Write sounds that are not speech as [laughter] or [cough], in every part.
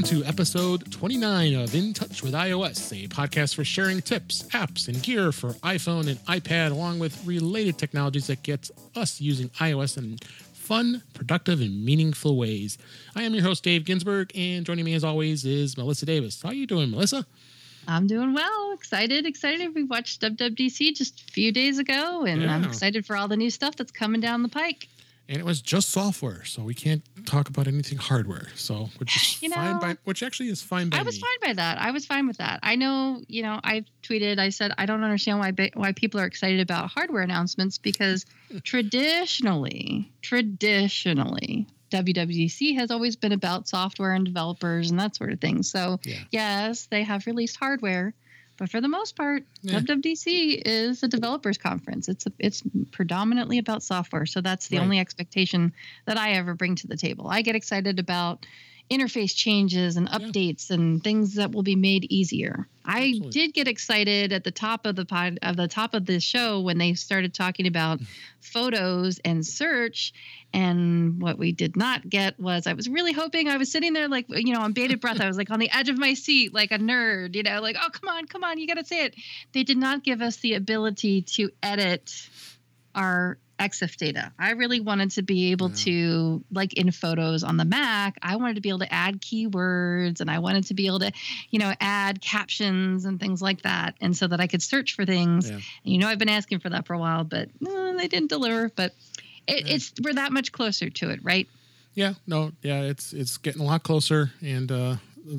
welcome to episode 29 of In Touch with iOS, a podcast for sharing tips, apps, and gear for iPhone and iPad, along with related technologies that gets us using iOS in fun, productive, and meaningful ways. I am your host, Dave Ginsburg, and joining me as always is Melissa Davis. How are you doing, Melissa? I'm doing well. Excited, excited. We watched WWDC just a few days ago, and yeah. I'm excited for all the new stuff that's coming down the pike and it was just software, so we can't talk about anything hardware. So, which is you know, fine by, which actually is fine by I was me. fine by that. I was fine with that. I know, you know, I tweeted. I said I don't understand why why people are excited about hardware announcements because [laughs] traditionally, traditionally, WWDC has always been about software and developers and that sort of thing. So, yeah. yes, they have released hardware, but for the most part, yeah. WWDC is a developers conference. It's a, it's predominantly about software, so that's the right. only expectation that I ever bring to the table. I get excited about interface changes and updates yeah. and things that will be made easier. Absolutely. I did get excited at the top of the pod of the top of the show when they started talking about [laughs] photos and search. And what we did not get was I was really hoping I was sitting there like you know on bated breath. I was like on the edge of my seat like a nerd, you know, like oh come on, come on, you got to say it. They did not give us the ability to edit our EXIF data. I really wanted to be able yeah. to, like in photos on the Mac, I wanted to be able to add keywords and I wanted to be able to, you know, add captions and things like that. And so that I could search for things. Yeah. And, you know, I've been asking for that for a while, but no, they didn't deliver. But it, yeah. it's, we're that much closer to it, right? Yeah, no, yeah, it's, it's getting a lot closer. And, uh,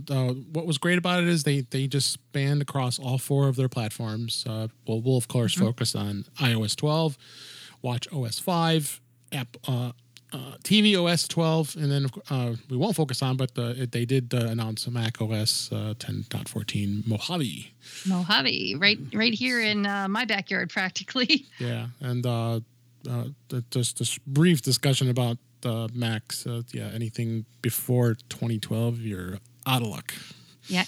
uh, what was great about it is they they just spanned across all four of their platforms. Uh, well, we'll of course mm-hmm. focus on iOS 12, Watch OS 5, app, uh, uh, TV OS 12, and then uh, we won't focus on, but uh, they did uh, announce Mac OS 10.14 uh, Mojave. Mojave, right, right here in uh, my backyard, practically. [laughs] Yeah, and just this brief discussion about Macs. yeah, anything before 2012, you're out of luck. Yeah,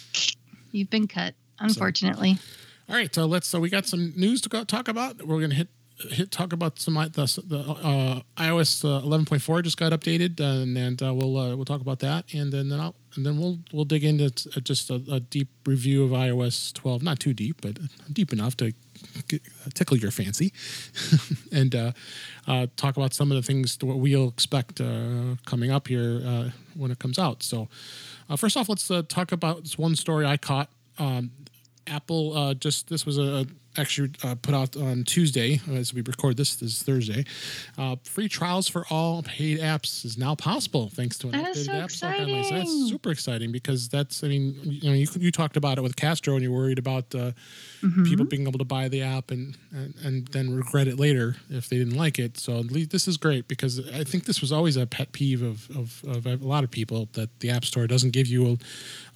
you've been cut, unfortunately. So, all right, so let's. So we got some news to go talk about. We're gonna hit hit talk about some the, the uh, iOS uh, 11.4 just got updated, and, and uh, we'll uh, we'll talk about that, and then then I'll, and then we'll we'll dig into t- just a, a, deep review of iOS 12, not too deep, but deep enough to get, tickle your fancy, [laughs] and talk about some of the things what we'll expect coming up here when it comes out. So, first off, let's talk about this one story I caught. Um, Apple just this was a actually uh, put out on Tuesday as we record this. This is Thursday. Uh, free trials for all paid apps is now possible thanks to an that updated so app store guidelines. That's super exciting because that's I mean you know you, you talked about it with Castro and you're worried about uh, mm-hmm. people being able to buy the app and, and, and then regret it later if they didn't like it. So this is great because I think this was always a pet peeve of, of, of a lot of people that the App Store doesn't give you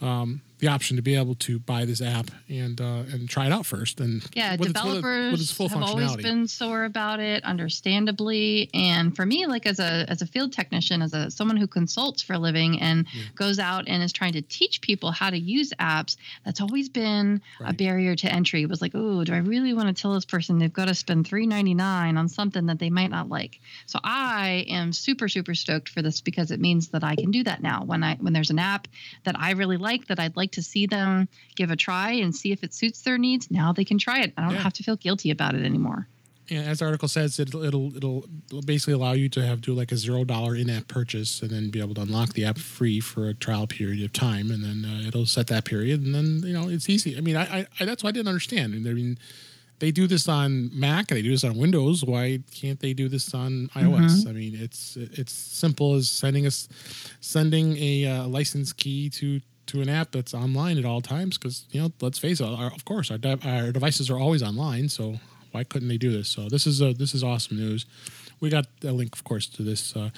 a, um, the option to be able to buy this app and uh, and try it out first. And yeah, developers its, its have always been sore about it, understandably. And for me, like as a as a field technician, as a someone who consults for a living and yeah. goes out and is trying to teach people how to use apps, that's always been right. a barrier to entry. It was like, oh, do I really want to tell this person they've got to spend three ninety nine on something that they might not like? So I am super super stoked for this because it means that I can do that now. When I when there's an app that I really like that I'd like like to see them give a try and see if it suits their needs, now they can try it. I don't yeah. have to feel guilty about it anymore. Yeah, as the article says, it'll, it'll it'll basically allow you to have do like a zero dollar in-app purchase, and then be able to unlock the app free for a trial period of time, and then uh, it'll set that period, and then you know it's easy. I mean, I, I that's why I didn't understand. I mean, they do this on Mac, they do this on Windows. Why can't they do this on iOS? Mm-hmm. I mean, it's it's simple as sending us sending a uh, license key to to an app that's online at all times because you know let's face it our, of course our, de- our devices are always online so why couldn't they do this? So this is a, this is awesome news. We got a link of course to this uh,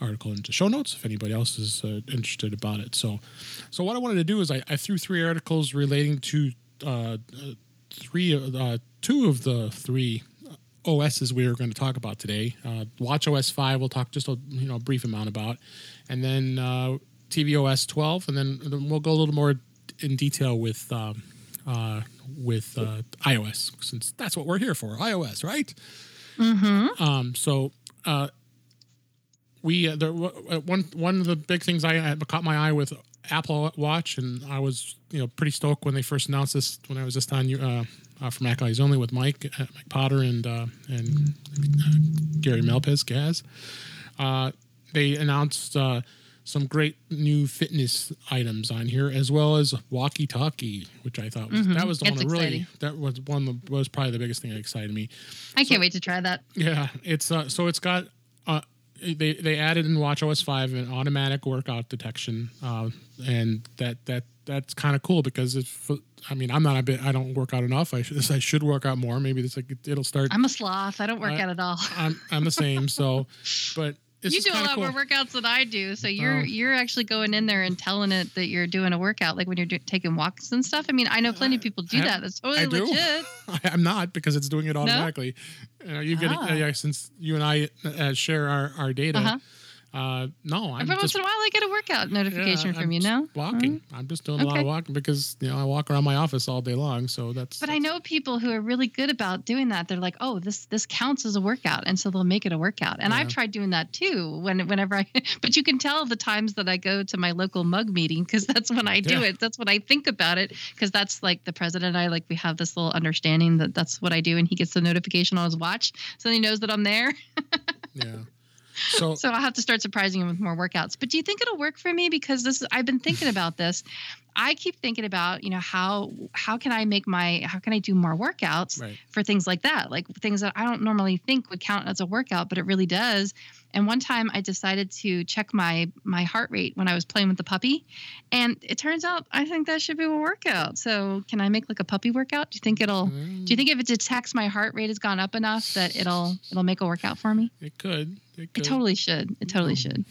article into show notes if anybody else is uh, interested about it. So so what i wanted to do is i, I threw three articles relating to uh, three uh, two of the three OSs we are going to talk about today. Uh, Watch OS 5 we'll talk just a you know brief amount about, and then uh, tvOS 12, and then, then we'll go a little more in detail with um, uh, with uh, iOS, since that's what we're here for, iOS, right? Mm-hmm. Um, so uh, we uh, there, uh, one one of the big things I caught my eye with Apple Watch, and I was you know pretty stoked when they first announced this when I was just on uh, uh, for Mac Eyes Only with Mike uh, Mike Potter and uh, and uh, Gary Malpez Gaz. Uh, they announced uh, some great new fitness items on here, as well as walkie talkie, which I thought was, that was the It's one that really that was one that was probably the biggest thing that excited me. I can't wait to try that. Yeah, it's uh, so it's got uh, they they added in WatchOS five an automatic workout detection, uh, and that that that's kind of cool because if I mean I'm not a bit I don't work out enough. I should [laughs] I should work out more. Maybe it's like it'll start. I'm a sloth. I don't work I- out at all. I'm I'm the same. So, [laughs] but it's you do a lot cool. more workouts than I do, so you're Oh. you're actually going in there and telling it that you're doing a workout, like when you're do- taking walks and stuff. I mean, I know plenty of people do I- that. That's totally I do. legit. [laughs] I'm not because it's doing it automatically. You know, you get Ah. uh, yeah, since you and I uh, share our our data. Uh-huh. Uh, no, I'm Every once in a while, I get a workout notification Yeah, from you. just No, walking. Mm. I'm just doing a lot of walking because you know I walk around my office all day long. So that's. But I know people who are really good about doing that. They're like, "Oh, this this counts as a workout," and so they'll make it a workout. And I've tried doing that too. When whenever I, [laughs] but you can tell the times that I go to my local mug meeting because that's when I do Yeah. it. That's when I think about it because that's like the president and I like we have this little understanding that that's what I do, and he gets the notification on his watch, so he knows that I'm there. [laughs] Yeah. So, [laughs] So I'll have to start surprising him with more workouts. But do you think it'll work for me? Because this is, I've been thinking about this. I keep thinking about, you know, how how can I make my how can I do more workouts right. for things like that? Like things that I don't normally think would count as a workout, but it really does. And one time I decided to check my my heart rate when I was playing with the puppy. And it turns out I think that should be a workout. So can I make like a puppy workout? Do you think it'll do you think if it detects my heart rate has gone up enough that it'll it'll make a workout for me? It could. It It totally should. It totally mm-hmm. should.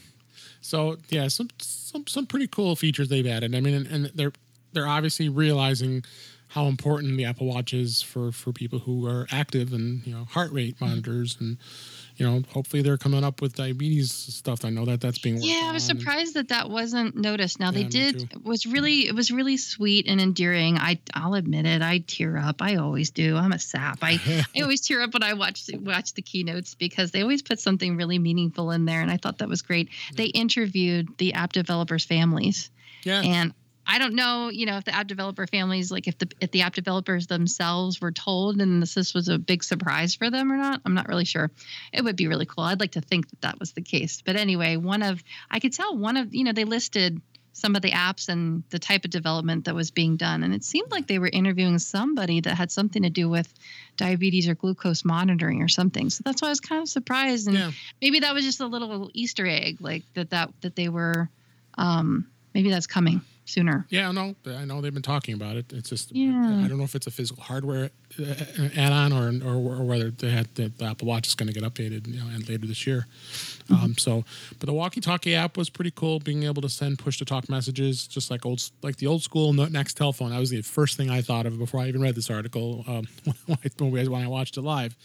So yeah, some some some pretty cool features they've added. I mean, and, and they're they're obviously realizing how important the Apple Watch is for for people who are active and you know heart rate mm-hmm. monitors and you know hopefully they're coming up with diabetes stuff. I know that that's being worked Yeah, I was surprised that that wasn't noticed. Now Yeah, they did it was really it was really sweet and endearing. I I'll admit it. I tear up. I always do. I'm a sap. I I always tear up when I watch watch the keynotes because they always put something really meaningful in there, and I thought that was great. They interviewed the app developers' families, yeah, and I don't know, you know, if the app developer families, like if the if the app developers themselves were told and this, this was a big surprise for them or not. I'm not really sure. It would be really cool. I'd like to think that that was the case. But anyway, one of I could tell one of you know they listed some of the apps and the type of development that was being done, and it seemed like they were interviewing somebody that had something to do with diabetes or glucose monitoring or something. So that's why I was kind of surprised, and yeah. maybe that was just a little Easter egg, like that that that they were. Um, maybe that's coming sooner. Yeah, no, I know they've been talking about it. It's just Yeah. I don't know if it's a physical hardware uh, add-on or or, or whether they had the, Apple Watch is going to get updated, you know, and later this year. Um, so, but the walkie-talkie app was pretty cool. Being able to send push-to-talk messages, just like old like the old school Next telephone. That was the first thing I thought of before I even read this article um, [laughs] when, I, when I watched it live.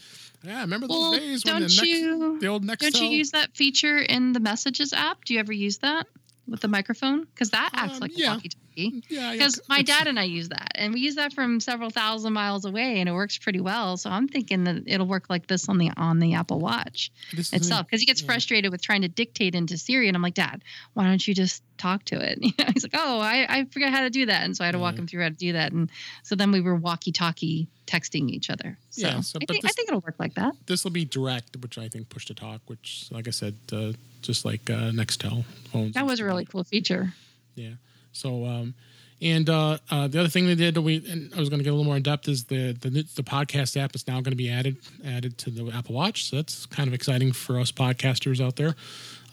Yeah, remember those Well, days when the next, you the old Next don't you use that feature in the Messages app? Do you ever use that with the microphone? Because that acts Um, like yeah. a walkie-talkie. yeah, Because my dad and I use that, and we use that from several thousand miles away, and it works pretty well. So I'm thinking that it'll work like this on the on the Apple Watch this itself. Because he gets yeah. frustrated with trying to dictate into Siri, and I'm like, Dad, why don't you just talk to it? [laughs] You know, he's like, Oh, I I forgot how to do that, and so I had to walk him through how to do that, and so then we were walkie-talkie texting each other. So, Yeah, so- I think I think it'll work like that. this will be direct, which I think push to talk, which, like I said, uh, just like uh, Nextel phones. That was a really cool feature. Yeah. So, um, and uh, uh, the other thing they did, we and I was going to get a little more in depth, is the the the podcast app is now going to be added added to the Apple Watch. So that's kind of exciting for us podcasters out there,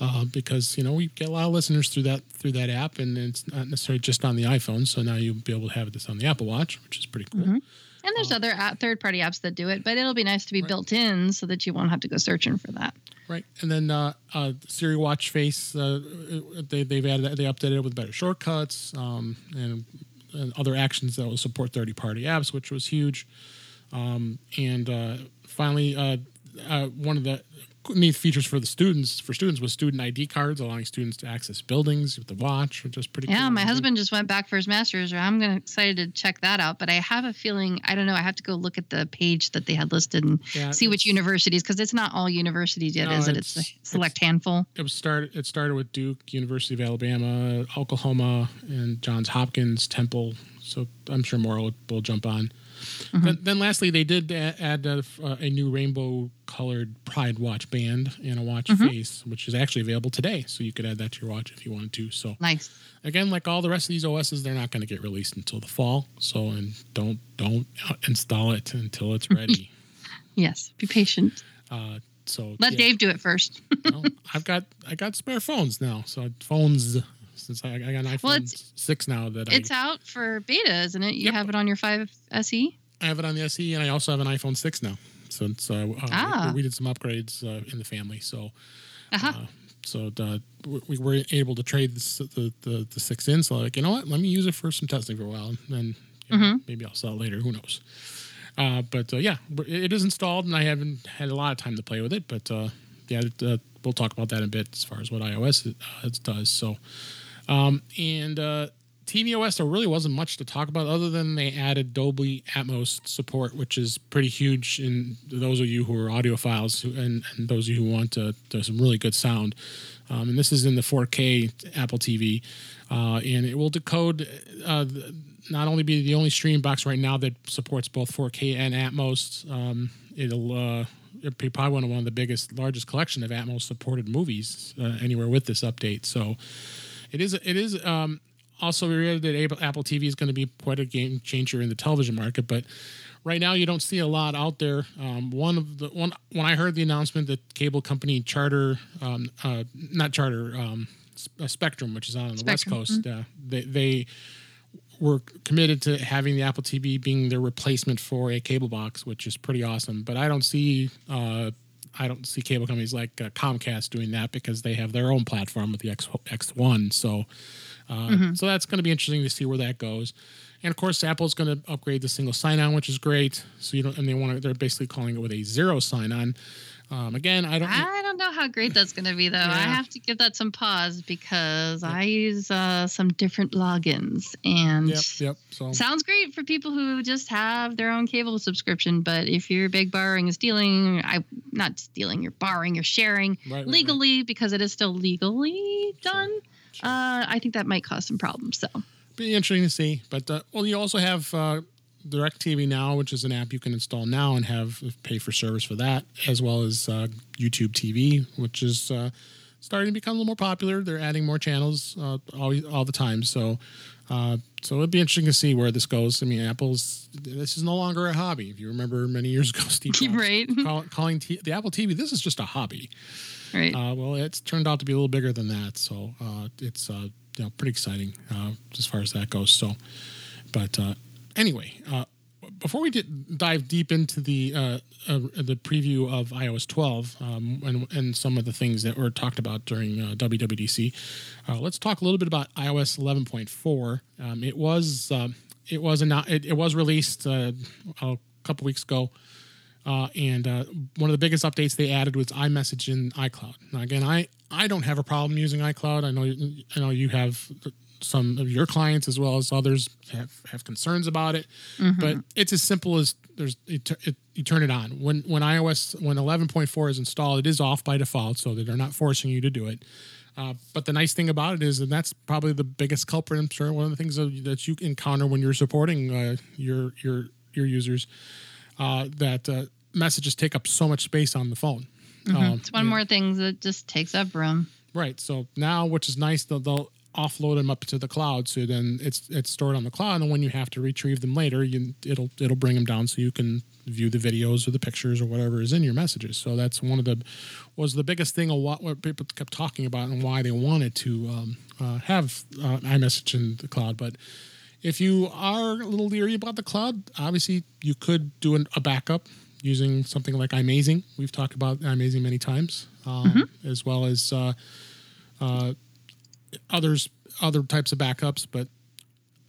uh, because you know we get a lot of listeners through that through that app, and it's not necessarily just on the iPhone. So now you'll be able to have this on the Apple Watch, which is pretty cool. Mhm. And there's other third-party apps that do it, but it'll be nice to be Right. built in so that you won't have to go searching for that. Right, and then uh, uh, Siri Watch Face, uh, they they've added they updated it with better shortcuts um, and, and other actions that will support third party apps, which was huge. Um, and uh, finally, uh, uh, one of the neat features for the students for students with student ID cards, allowing students to access buildings with the watch, which is pretty. Cool. Yeah, cool. my mm-hmm. husband just went back for his master's. I'm gonna excited to check that out. But I have a feeling I don't know. I have to go look at the page that they had listed and Yeah, see which universities because it's not all universities yet, No, is it? It's, it's- a select handful. It was started. It started with Duke, University of Alabama, Oklahoma, and Johns Hopkins, Temple. So I'm sure more will, will jump on. Mm-hmm. Then, then lastly, they did add a, a new rainbow-colored Pride watch band and a watch Mm-hmm. face, which is actually available today. So you could add that to your watch if you wanted to. So Nice. again, like all the rest of these OSs, they're not going to get released until the fall. So and don't don't install it until it's ready. [laughs] Yes. Be patient. uh, so Let yeah. Dave do it first. Well, I've got I got spare phones now, so phones since I, I got an iPhone Well, it's- six now that it's I out for beta, isn't it? You Yep. have it on your 5 SE. I have it on the SE, and I also have an iPhone six now. Since uh, uh, Ah. we did some upgrades uh, in the family, so Uh-huh. uh, so the, we were able to trade the, the the the six in. So like you know what, let me use it for some testing for a while, and then you know, Mhm. maybe I'll sell it later. Who knows? Uh, but uh, yeah, it it is installed, and I haven't had a lot of time to play with it. But uh, yeah, uh, we'll talk about that in a bit as far as what iOS uh, does. So, um, and uh, tvOS, there really wasn't much to talk about other than they added Dolby Atmos support, which is pretty huge in those of you who are audiophiles and, and those of you who want to, some really good sound. Um, and this is in the 4K Apple TV, uh, and it will decode. Uh, not only be the only stream box right now that supports both 4K and Atmos. Um, it'll uh, it'll be probably one of one of the biggest, largest collection of Atmos supported movies uh, anywhere with this update. So it is it is um, also reiterated that Apple- Apple TV is going to be quite a game changer in the television market, but right now you don't see a lot out there. Um, one of the one when I heard the announcement that cable company Charter, um, uh, not Charter, um, uh, Spectrum, which is on the West Spectrum, Coast, uh, they they were committed to having the Apple TV being their replacement for a cable box, which is pretty awesome. But I don't see. Uh, I don't see cable companies like uh, Comcast doing that because they have their own platform with the X X1. So, uh, so that's going to be interesting to see where that goes. And of course, Apple's going to upgrade the single sign-on, which is great. So you don't, and they want to. They're basically calling it with a zero sign-on. Um, again, I don't. I don't know how great that's going to be, though. I have to give that some pause because I use uh, some different logins and. Yep, yep. So Sounds great for people who just have their own cable subscription, but if you're big borrowing and stealing, I not stealing, you're borrowing, you're sharing right, right, right. legally because it is still legally done. Sure. Uh, I think that might cause some problems. So be interesting to see. But uh, well, you also have uh, DirecTV Now, which is an app you can install now and have pay for service for that, as well as uh, YouTube TV, which is uh, starting to become a little more popular. They're adding more channels uh, all all the time. So. Uh, so it'd be interesting to see where this goes. I mean, Apple's this is no longer a hobby. If you remember many years ago, [laughs] Steve Jobs [laughs] right, call, calling t- the Apple TV this is just a hobby. right. Uh, well, it's turned out to be a little bigger than that, so uh, it's uh, you know pretty exciting uh, as far as that goes. So, but uh, anyway, uh, before we dive deep into the uh, uh, the preview of iOS 12 um, and, and some of the things that were talked about during uh, WWDC, uh, let's talk a little bit about iOS 11.4. Um, it was um it was annou- it, it was released uh, a couple weeks ago. Uh, and one of the biggest updates they added was iMessage in iCloud. Now, again, I, I don't have a problem using iCloud. I know I know you have some of your clients as well as others have, have concerns about it, but it's as simple as there's you, it, you turn it on when when iOS when 11.4 is installed. It is off by default, so that they're not forcing you to do it. Uh, but the nice thing about it is, and that's probably the biggest culprit. I'm sure one of the things that you encounter when you're supporting uh, your your your users uh, that uh, messages take up so much space on the phone. Um, it's one more thing that just takes up room. Right. So now, which is nice, they'll, they'll offload them up to the cloud. So then it's it's stored on the cloud, and when you have to retrieve them later, you it'll it'll bring them down so you can view the videos or the pictures or whatever is in your messages. So that's one of the was the biggest thing a lot what people kept talking about and why they wanted to um, uh, have uh, iMessage in the cloud, but. If you are a little leery about the cloud, obviously you could do an, a backup using something like iMazing. We've talked about iMazing many times, um, as well as uh, uh, others other types of backups. But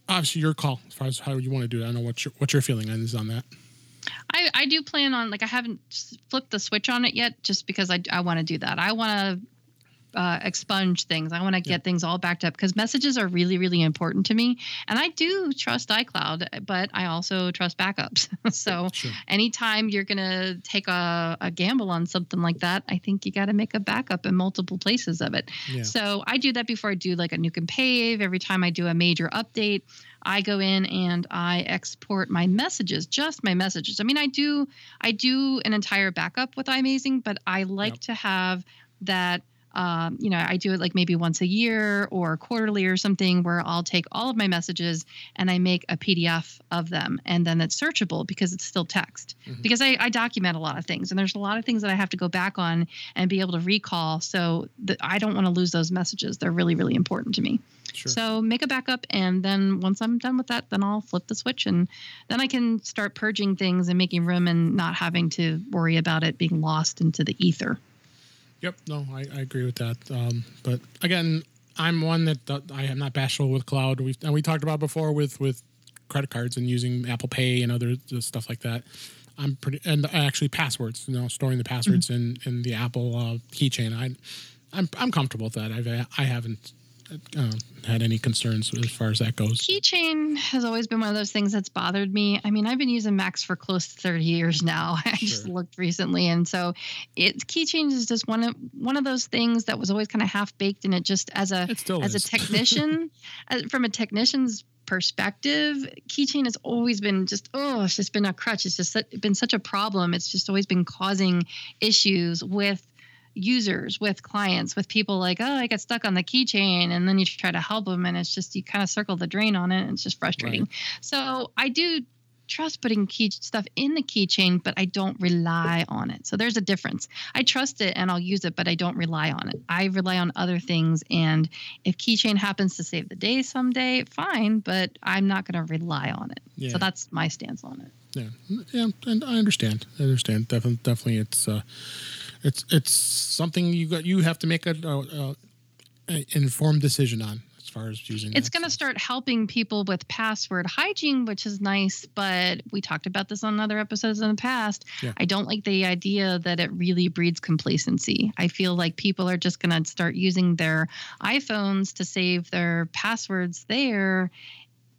obviously, your call as far as how you want to do it. I don't know what your what your feeling is on that. I I, do plan on like I haven't flipped the switch on it yet, just because I I want to do that. I want to uh, expunge things. I want to get yeah. things all backed up because messages are really, really important to me. And I do trust iCloud, but I also trust backups. [laughs] so sure. anytime you're going to take a, a, gamble on something like that, I think you got to make a backup in multiple places of it. Yeah. So I do that before I do like a nuke and pave. Every time I do a major update, I go in and I export my messages, just my messages. I mean, I do I do an entire backup with iMazing, but I like yep. to have that um, you know, I do it like maybe once a year or quarterly or something where I'll take all of my messages and I make a PDF of them and then it's searchable because it's still text. Mm-hmm. Because I, I, document a lot of things and there's a lot of things that I have to go back on and be able to recall. So the, I don't want to lose those messages. They're really, really important to me. Sure. So make a backup and then once I'm done with that, then I'll flip the switch and then I can start purging things and making room and not having to worry about it being lost into the ether. Yep, no, I, I agree with that. Um, but again, I'm one that, I am not bashful with cloud. We and we talked about before with with credit cards and using Apple Pay and other stuff like that. I'm pretty and actually passwords. You know, storing the passwords mm-hmm. in in the Apple uh, keychain. I I'm I'm comfortable with that. I've I haven't uh, had any concerns as far as that goes. Keychain has always been one of those things that's bothered me. I mean, I've been using Macs for close to 30 years now. [laughs] I sure. just looked recently, and so it keychain is just one of one of those things that was always kind of half baked, and it just as a as is. a [laughs] technician, as, from a technician's perspective, keychain has always been just oh, it's just been a crutch. It's just been such a problem. It's just always been causing issues with users, with clients, with people like, oh, I get stuck on the keychain, and then you try to help them, and it's just you kind of circle the drain on it, and it's just frustrating. Right. So I do trust putting key stuff in the keychain, but I don't rely on it. So there's a difference. I trust it and I'll use it, but I don't rely on it. I rely on other things. And if keychain happens to save the day someday, fine, but I'm not going to rely on it. Yeah. So that's my stance on it. Yeah, yeah, and I understand. I understand. Definitely, definitely, it's uh, it's it's something you got you have to make a, a, a informed decision on as far as using it's going to start helping people with password hygiene which is nice but we talked about this on other episodes in the past. Yeah. i don't like the idea that it really breeds complacency. I feel like people are just going to start using their iphones to save their passwords there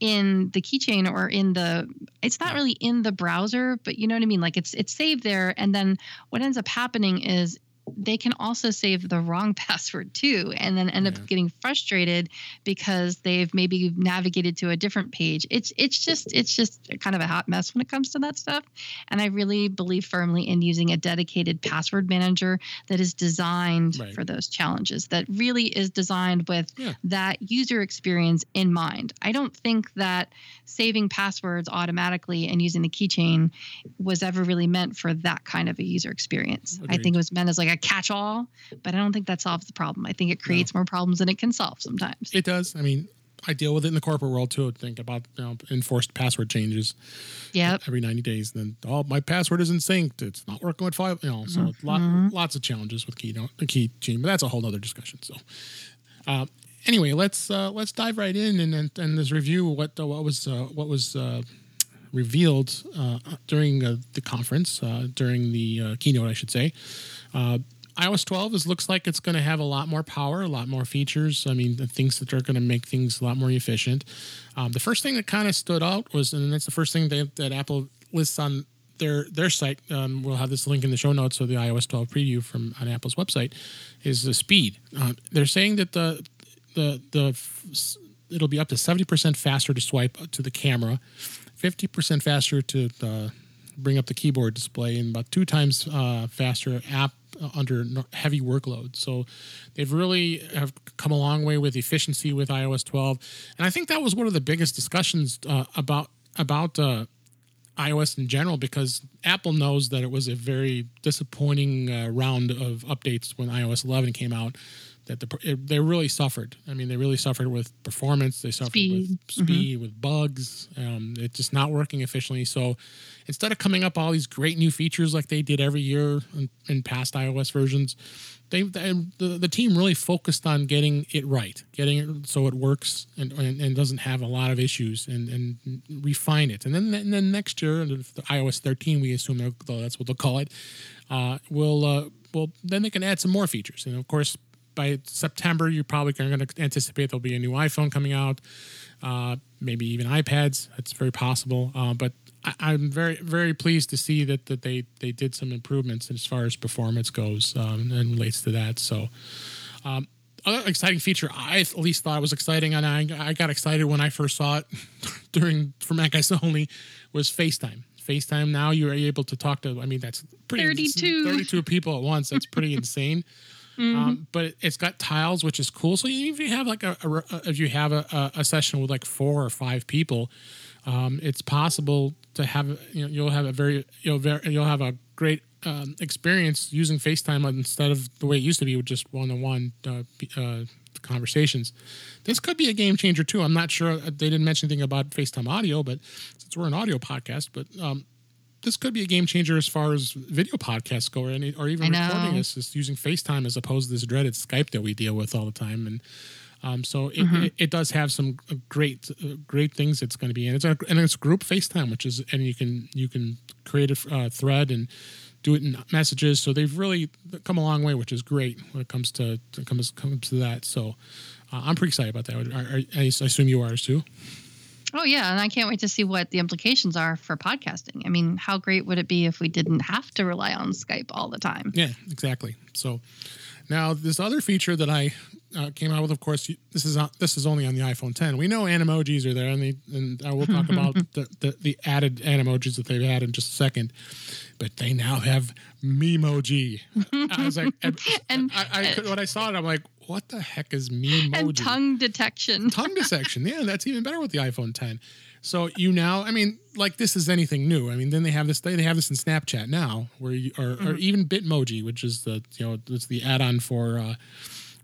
in the keychain or in the it's not really in the browser but you know what i mean? Like it's it's saved there. And then what ends up happening is they can also save the wrong [laughs] password too and then end yeah. up getting frustrated because they've maybe navigated to a different page it's it's just it's just kind of a hot mess when it comes to that stuff and i really believe firmly in using a dedicated password manager that is designed right. for those challenges that really is designed with yeah. that user experience in mind i don't think that saving passwords automatically and using the keychain was ever really meant for that kind of a user experience Agreed. i think it was meant as like a catch all, but I don't think that solves the problem. I think it creates no. more problems than it can solve sometimes. It does. I mean, I deal with it in the corporate world too. Think about you know, enforced password changes. Yeah. Every ninety days, then oh, my password isn't synced. It's not working with five. You know, so mm-hmm. lot, lots of challenges with key, the key chain. But that's a whole other discussion. So, uh, anyway, let's uh, let's dive right in and and, and this review what uh, what was uh, what was uh, revealed uh, during uh, the conference uh, during the uh, keynote, I should say. Uh, iOS 12 is looks like it's going to have a lot more power, a lot more features. I mean, the things that are going to make things a lot more efficient. Um, the first thing that kind of stood out was, and that's the first thing that, that Apple lists on their their site. Um, we'll have this link in the show notes of the iOS 12 preview from on Apple's website. Is the speed? Uh, they're saying that the the the it'll be up to 70% faster to swipe to the camera, 50% faster to uh, bring up the keyboard display, and about two times uh, faster app under heavy workload. So they've really have come a long way with efficiency with iOS 12, and I think that was one of the biggest discussions uh, about about uh, iOS in general because Apple knows that it was a very disappointing uh, round of updates when iOS 11 came out. That the it, they really suffered. I mean, they really suffered with performance. They suffered Speed. with speed, with bugs. Um, it's just not working efficiently. So instead of coming up all these great new features like they did every year in, in past iOS versions, they, they the, the team really focused on getting it right, getting it so it works and, and, and doesn't have a lot of issues, and, and refine it. And then and then next year, the iOS 13, we assume that's what they'll call it. Uh, will uh, well then they can add some more features, and of course by September you're probably going to anticipate there'll be a new iPhone coming out, uh, maybe even iPads. That's very possible. Uh, but I, I'm very very pleased to see that that they they did some improvements as far as performance goes um, and relates to that. So. Um, other exciting feature I at least thought was exciting, and I, I got excited when I first saw it [laughs] during for Mac Eyes Only was FaceTime. FaceTime now you are able to talk to. I mean that's pretty 32. 32 people at once. That's pretty [laughs] insane. Um, but it's got tiles, which is cool. So if you have like a, a if you have a, a, session with like four or five people, um, it's possible to have you know you'll have a very you'll very you'll have a great um, experience using FaceTime instead of the way it used to be with just one on one conversations. This could be a game changer too. I'm not sure they didn't mention anything about FaceTime audio, but since we're an audio podcast, but um, this could be a game changer as far as video podcasts go, or, any, or even recording this is using FaceTime as opposed to this dreaded Skype that we deal with all the time. And um, so it, Mm-hmm. it, it does have some uh, great uh, great things it's going to be, in. it's a, and it's group FaceTime, which is and you can you can create a uh, thread and do it in messages. So they've really come a long way, which is great when it comes to, to comes comes to that. So uh, I'm pretty excited about that. Are, are, I assume you are too. Oh yeah, and I can't wait to see what the implications are for podcasting. I mean, how great would it be if we didn't have to rely on Skype all the time? Yeah, exactly. So now this other feature that I uh, came out with, of course, this is on, this is only on the iPhone 10. We know animojis are there, and they, and I will talk about [laughs] the, the the added animojis that they've had in just a second. But they now have Memoji. I was like, and, [laughs] And- I, I when I saw it, I'm like, what the heck is Memoji? And tongue detection. tongue detection. Yeah, that's even better with the iPhone 10. So you now, I mean, like this is anything new. I mean, then they have this. They, they have this in Snapchat now, where you or, or even Bitmoji, which is the you know it's the add-on for uh,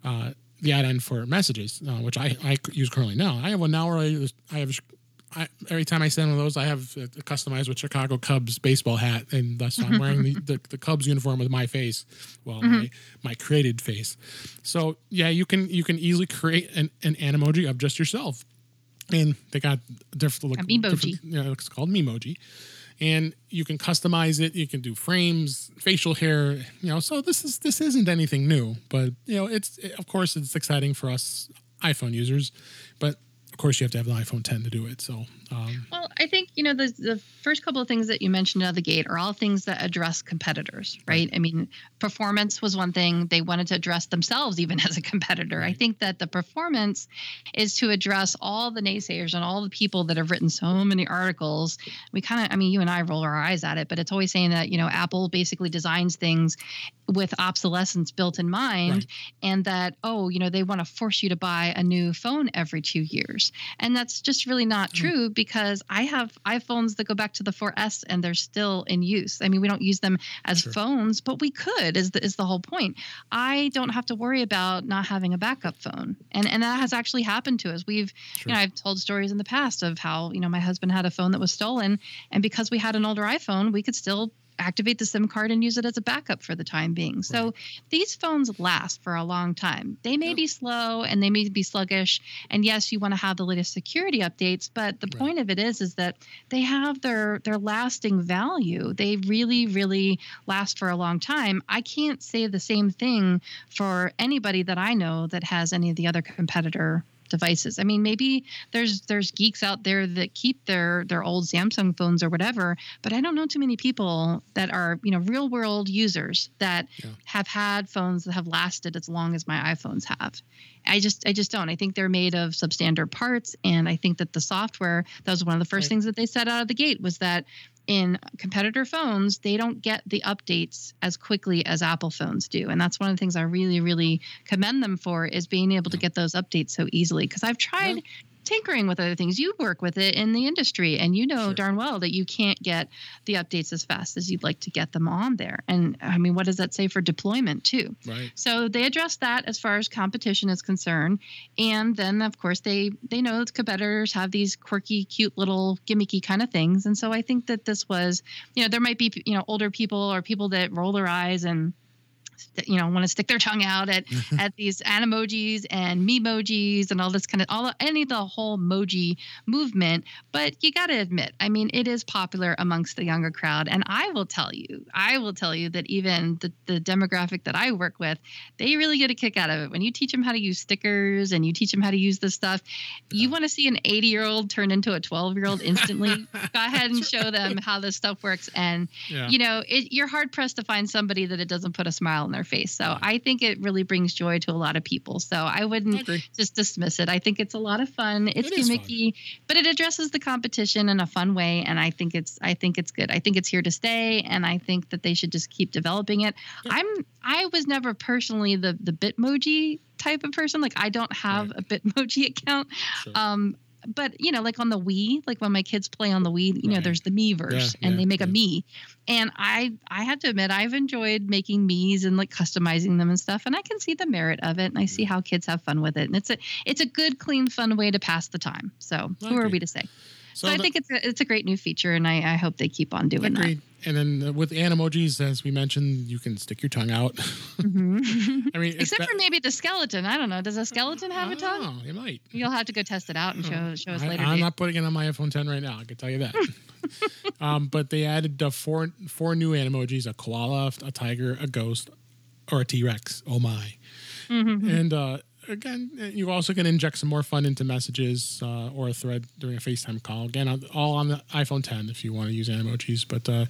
uh, the add-on for messages, uh, which I I use currently now. I have one now where I I have. I, every time I send one of those, I have a, a customized with Chicago Cubs baseball hat, and thus I'm [laughs] wearing the, the, the Cubs uniform with my face, well, my my created face. So yeah, you can you can easily create an, an emoji of just yourself, and they got different. Memoji. different- Yeah, it's called Memoji, and you can customize it. You can do frames, facial hair. You know, so this is this isn't anything new, but you know, it's of course it's exciting for us iPhone users, but of course you have to have the iPhone 10 to do it. So um, Well, I think you know the the first couple of things that you mentioned out of the gate are all things that address competitors, right? I mean, performance was one thing they wanted to address themselves even [laughs] as a competitor. I think that the performance is to address all the naysayers and all the people that have written so many articles. We kind of, I mean, you and I roll our eyes at it, but it's always saying that you know Apple basically designs things with obsolescence built in mind, Right. and that oh, you know, they want to force you to buy a new phone every two years. And that's just really not hmm. true because I have iPhones that go back to the 4S and they're still in use. I mean, we don't use them as Sure. phones, but we could is the, is the whole point. I don't have to worry about not having a backup phone. And and that has actually happened to us. We've Sure. you know, I've told stories in the past of how, you know, my husband had a phone that was stolen and because we had an older iPhone, we could still activate the SIM card and use it as a backup for the time being. So Right. these phones last for a long time. They may Yep. be slow and they may be sluggish. And yes, you want to have the latest security updates, but the Right. point of it is is that they have their their lasting value. They really, really last for a long time. I can't say the same thing for anybody that I know that has any of the other competitor devices. I mean, maybe there's there's geeks out there that keep their their old Samsung phones or whatever, but I don't know too many people that are, you know, real world users that Yeah. have had phones that have lasted as long as my iPhones have. I just I just don't. I think they're made of substandard parts and I think that the software that was one of the first Right. things that they said out of the gate was that in competitor phones, they don't get the updates as quickly as Apple phones do. And that's one of the things I really, really commend them for is being able to get those updates so easily. Because I've tried Yeah. Tinkering with other things. You work with it in the industry, and you know Sure. darn well that you can't get the updates as fast as you'd like to get them on there. And I mean, what does that say for deployment too? Right. So they address that as far as competition is concerned, and then of course they they know that competitors have these quirky, cute little gimmicky kind of things, and so I think that this was, you know, there might be you know older people or people that roll their eyes and you know want to stick their tongue out at [laughs] at these animojis and memojis and all this kind of all any of the whole emoji movement but you got to admit i mean it is popular amongst the younger crowd and i will tell you i will tell you that even the, the demographic that i work with they really get a kick out of it. When you teach them how to use stickers and you teach them how to use this stuff you want to see an 80 year old turn into a 12 year old instantly? [laughs] Go ahead and show them how this stuff works and Yeah. you know, it, you're hard pressed to find somebody that it doesn't put a smile on their face. So I think it really brings joy to a lot of people. So I I wouldn't agree. just dismiss it. I think it's a lot of fun. It's It is fun. gimmicky, but it addresses the competition in a fun way, and I think it's I think it's good. I think it's here to stay, and I think that they should just keep developing it. Yeah. I'm I was never personally the the Bitmoji type of person. Like I don't have Right. a Bitmoji [laughs] account. Sure. Um, but you know, like on the Wii, like when my kids play on the Wii, you know, there's the Miiverse, Yeah, and yeah, they make a Mii. And I, I have to admit, I've enjoyed making Miis and like customizing them and stuff, and I can see the merit of it, and I see mm. how kids have fun with it, and it's a, it's a good, clean, fun way to pass the time. So I who are we to say? So So, I the- think it's a, it's a great new feature, and I, I hope they keep on doing Agreed. And then with animojis, as we mentioned, you can stick your tongue out. Mhm. [laughs] I mean, Except that- for maybe the skeleton. I don't know. Does a skeleton have a tongue? Oh, it might. You'll have to go test it out and show show us I, later. I'm not putting it on my iPhone 10 right now. I can tell you that. [laughs] um, but they added uh, four four new animojis: a koala, a tiger, a ghost, or a T Rex. Oh my! Mhm. And uh, again, you also can inject some more fun into messages uh, or a thread during a FaceTime call. Again, all on the iPhone 10 if you want to use emojis. But uh,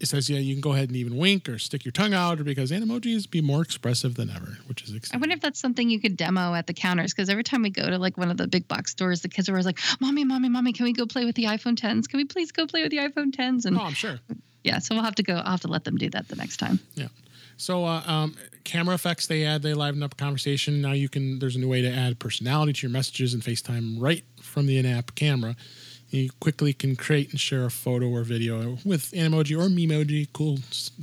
it says, yeah, you can go ahead and even wink or stick your tongue out or because emojis be more expressive than ever, which is I wonder if that's something you could demo at the counters because every time we go to like one of the big box stores, the kids are always like, "Mommy, mommy, mommy, can we go play with the iPhone 10s? Can we please go play with the iPhone 10s?" And oh, I'm sure. yeah, so we'll have to go. I'll have to let them do that the next time. So, uh, um, camera effects they add, they liven up conversation. Now you can, there's a new way to add personality to your messages and FaceTime right from the in app camera. You quickly can create and share a photo or video with Animoji or Memoji, cool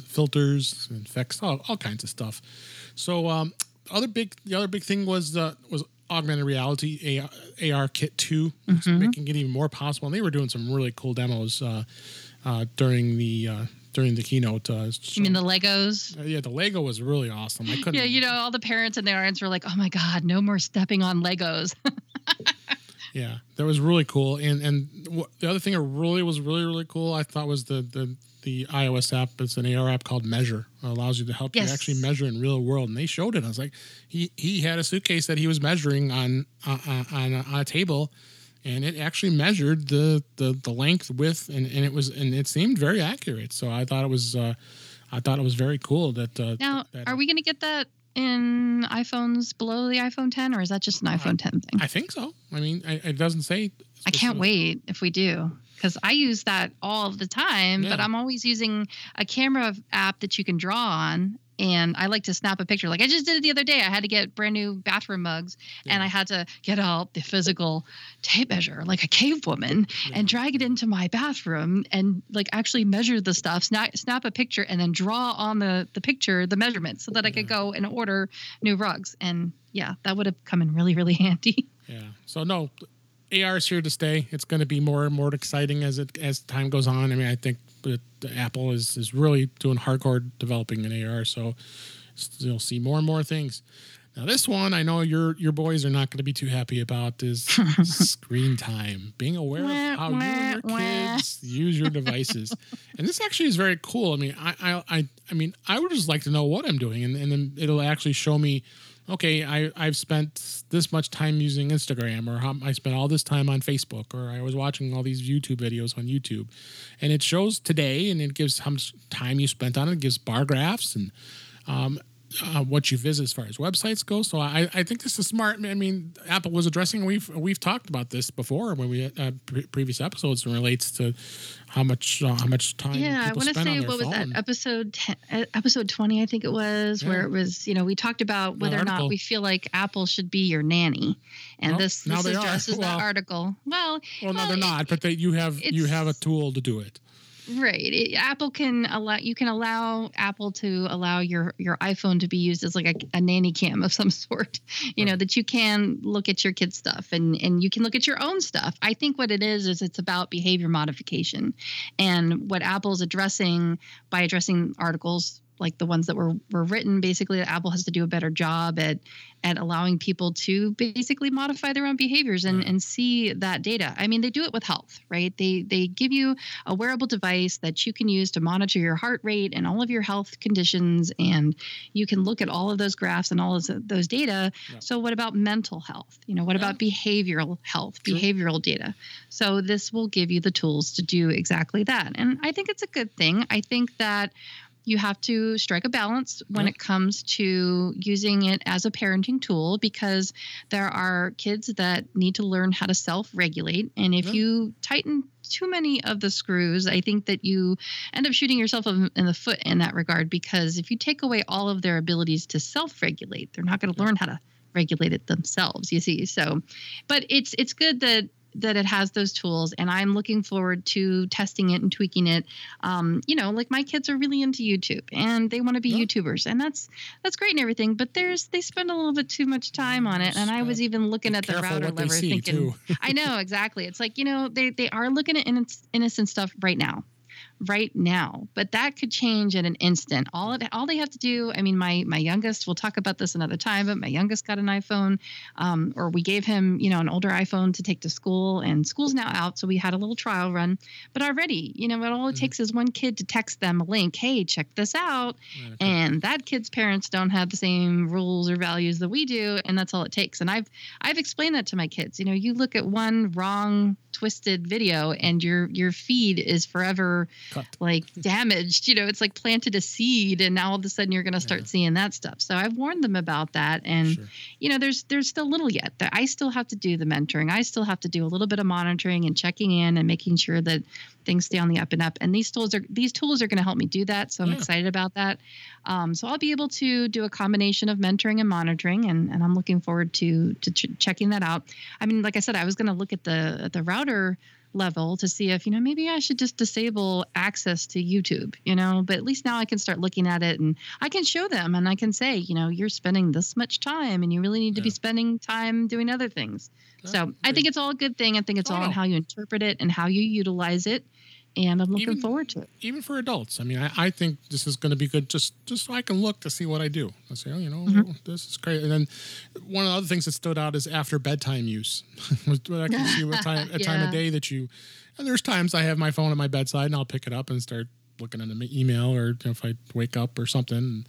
filters and effects, all, all kinds of stuff. So, um, other big, the other big thing was uh, was augmented reality AR, AR Kit 2, making it even more possible. And they were doing some really cool demos uh, uh, during the uh, during the keynote. Uh, You mean the Legos? uh, yeah, the Lego was really awesome. I couldn't. Yeah, you know, all the parents and their audience were like, "Oh my God, no more stepping on Legos." [laughs] Yeah, that was really cool. And and wh- the other thing that really was really really cool, I thought was the the the iOS app. It's an AR app called Measure. It allows you to help Yes. you actually measure in real world. And they showed it. I was like, he he had a suitcase that he was measuring on uh, uh, on, a, on a table. And it actually measured the, the, the length, width, and, and it was and it seemed very accurate. So I thought it was uh, I thought it was very cool that uh, now, that, are we going to get that in iPhones below the iPhone 10, or is that just an iPhone 10 thing? I think so. I mean, I, it doesn't say. I can't wait if we do because I use that all the time, but I'm always using a camera app that you can draw on. And I like to snap a picture. Like I just did it the other day. I had to get brand new bathroom mugs and I had to get out the physical tape measure like a cave woman Yeah. and drag it into my bathroom and like actually measure the stuff, snap, snap a picture and then draw on the, the picture the measurements so that I could go and order new rugs. And yeah, that would have come in really, really [laughs] handy. Yeah. So no, AR is here to stay. It's going to be more and more exciting as it as time goes on. I mean, I think that Apple is is really doing hardcore developing an AR. So you'll see more and more things. Now this one, I know your your boys are not going to be too happy about is [laughs] screen time. Being aware of how you and your kids use your devices, and this actually is very cool. I mean, I I I, I mean, I would just like to know what I'm doing, and, and then it'll actually show me okay, I, I've spent this much time using Instagram, or I spent all this time on Facebook, or I was watching all these YouTube videos on YouTube. And it shows today, and it gives how much time you spent on it. It gives bar graphs, and um, uh, what you visit as far as websites go. So I, I think this is smart. I mean, Apple was addressing. We've we've talked about this before when we uh, pre- previous episodes and relates to how much uh, how much time. Yeah, I want to say what was that episode 10, uh, episode twenty I think it was yeah. where it was you know we talked about whether or not we feel like Apple should be your nanny, and [laughs] well, this this addresses well, that article. Well, well, no, they're it, not. But they, you have you have a tool to do it. Right. It, Apple can allow you can allow Apple to allow your your iPhone to be used as like a, a nanny cam of some [laughs] sort. You right. know that you can look at your kids' stuff and and you can look at your own stuff. I think what it is is it's about behavior modification, and what Apple's addressing by addressing articles like the ones that were were written basically that apple has to do a better job at at allowing people to basically modify their own behaviors and mm. and see that data. I mean they do it with health right? They they give you a wearable device that you can use to monitor your heart rate and all of your health conditions and you can look at all of those graphs and all of those data. Yeah. so what about mental health? You know what yeah. about behavioral health behavioral data? So this will give you the tools to do exactly that. And i think it's a good thing. I think that you have to strike a balance when it comes to using it as a parenting tool because there are kids that need to learn how to self regulate. And if you tighten too many of the screws, I think that you end up shooting yourself in the foot in that regard because if you take away all of their abilities to self regulate, they're not going to learn how to regulate it themselves you see? So but it's it's good that that it has those tools and i'm looking forward to testing it and tweaking it. Um, you know like my kids are really into youtube and they want to be yeah. youtubers and that's that's great and everything but there's they spend a little bit too much time on it and i was even looking at the router lever thinking [laughs] i know exactly. It's like you know they they are looking at innocent stuff right now right now but that could change in an instant. All it, all they have to do i mean my my youngest we'll talk about this another time but my youngest got an iphone um, or we gave him you know an older iphone to take to school and school's now out so we had a little trial run. But already you know what all it mm-hmm. takes is one kid to text them a link hey check this out. And that kid's parents don't have the same rules or values that we do and that's all it takes. And i've i've explained that to my kids. You know you look at one wrong twisted video and your your feed is forever Cut. like damaged you know it's like planted a seed and now all of a sudden you're going to start yeah. seeing that stuff so i've warned them about that and sure. you know there's there's still little yet that i still have to do the mentoring i still have to do a little bit of monitoring and checking in and making sure that things stay on the up and up and these tools are these tools are going to help me do that so i'm yeah. excited about that um, so i'll be able to do a combination of mentoring and monitoring and, and i'm looking forward to to ch- checking that out i mean like i said i was going to look at the at the router level to see if you know maybe I should just disable access to YouTube, you know, but at least now I can start looking at it and I can show them and I can say, you know, you're spending this much time and you really need to yeah. be spending time doing other things. so I think it's all a good thing. I think it's all in how you interpret it and how you utilize it and I'm looking even, forward to it. Even for adults, I mean, I, I think this is going to be good. Just just so I can look to see what I do. I say, oh, you know, mm-hmm. this is great. And then one of the other things that stood out is after bedtime use. [laughs] I can see what [laughs] time a yeah. time of day that you. And there's times I have my phone at my bedside and I'll pick it up and start looking at an email or if I wake up or something.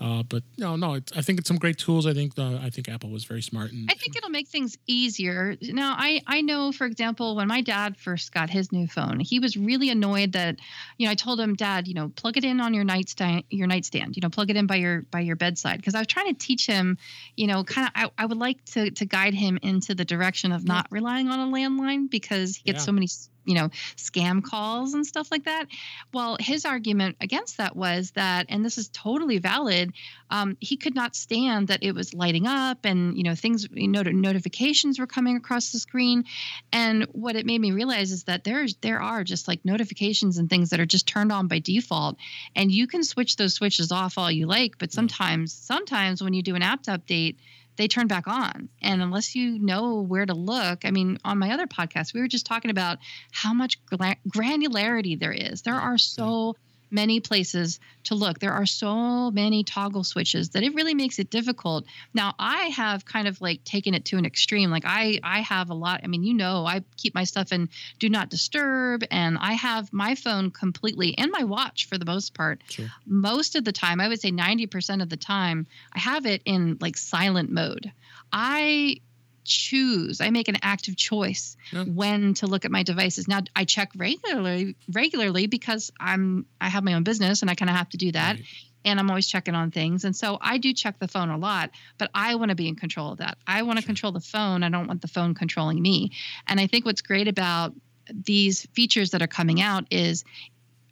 Uh, but no, no, I think it's some great tools. I think the, I think Apple was very smart. And, I think it'll make things easier. Now, I I know, for example, when my dad first got his new phone, he was really annoyed that, you know, I told him, Dad, you know, plug it in on your nightstand, your nightstand, you know, plug it in by your by your bedside, because I was trying to teach him, you know, kind of, I, I would like to to guide him into the direction of not relying on a landline because he gets yeah. so many you know, scam calls and stuff like that. Well, his argument against that was that, and this is totally valid, um, he could not stand that it was lighting up and, you know, things, you know, notifications were coming across the screen. And what it made me realize is that there's, there are just like notifications and things that are just turned on by default. And you can switch those switches off all you like, but sometimes, sometimes when you do an app update, they turn back on. And unless you know where to look, I mean, on my other podcast, we were just talking about how much granularity there is. There are so many places to look. There are so many toggle switches that it really makes it difficult. Now, I have kind of like taken it to an extreme. Like I I have a lot, I mean, you know, I keep my stuff in do not disturb and I have my phone completely and my watch for the most part. Sure. Most of the time, I would say 90% of the time, I have it in like silent mode. I choose i make an active choice yeah. when to look at my devices now i check regularly regularly because i'm i have my own business and i kind of have to do that right. and I'm always checking on things. And so I do check the phone a lot, but I want to be in control of that. I want to Sure. control the phone. I don't want the phone controlling me. And I think what's great about these features that are coming out is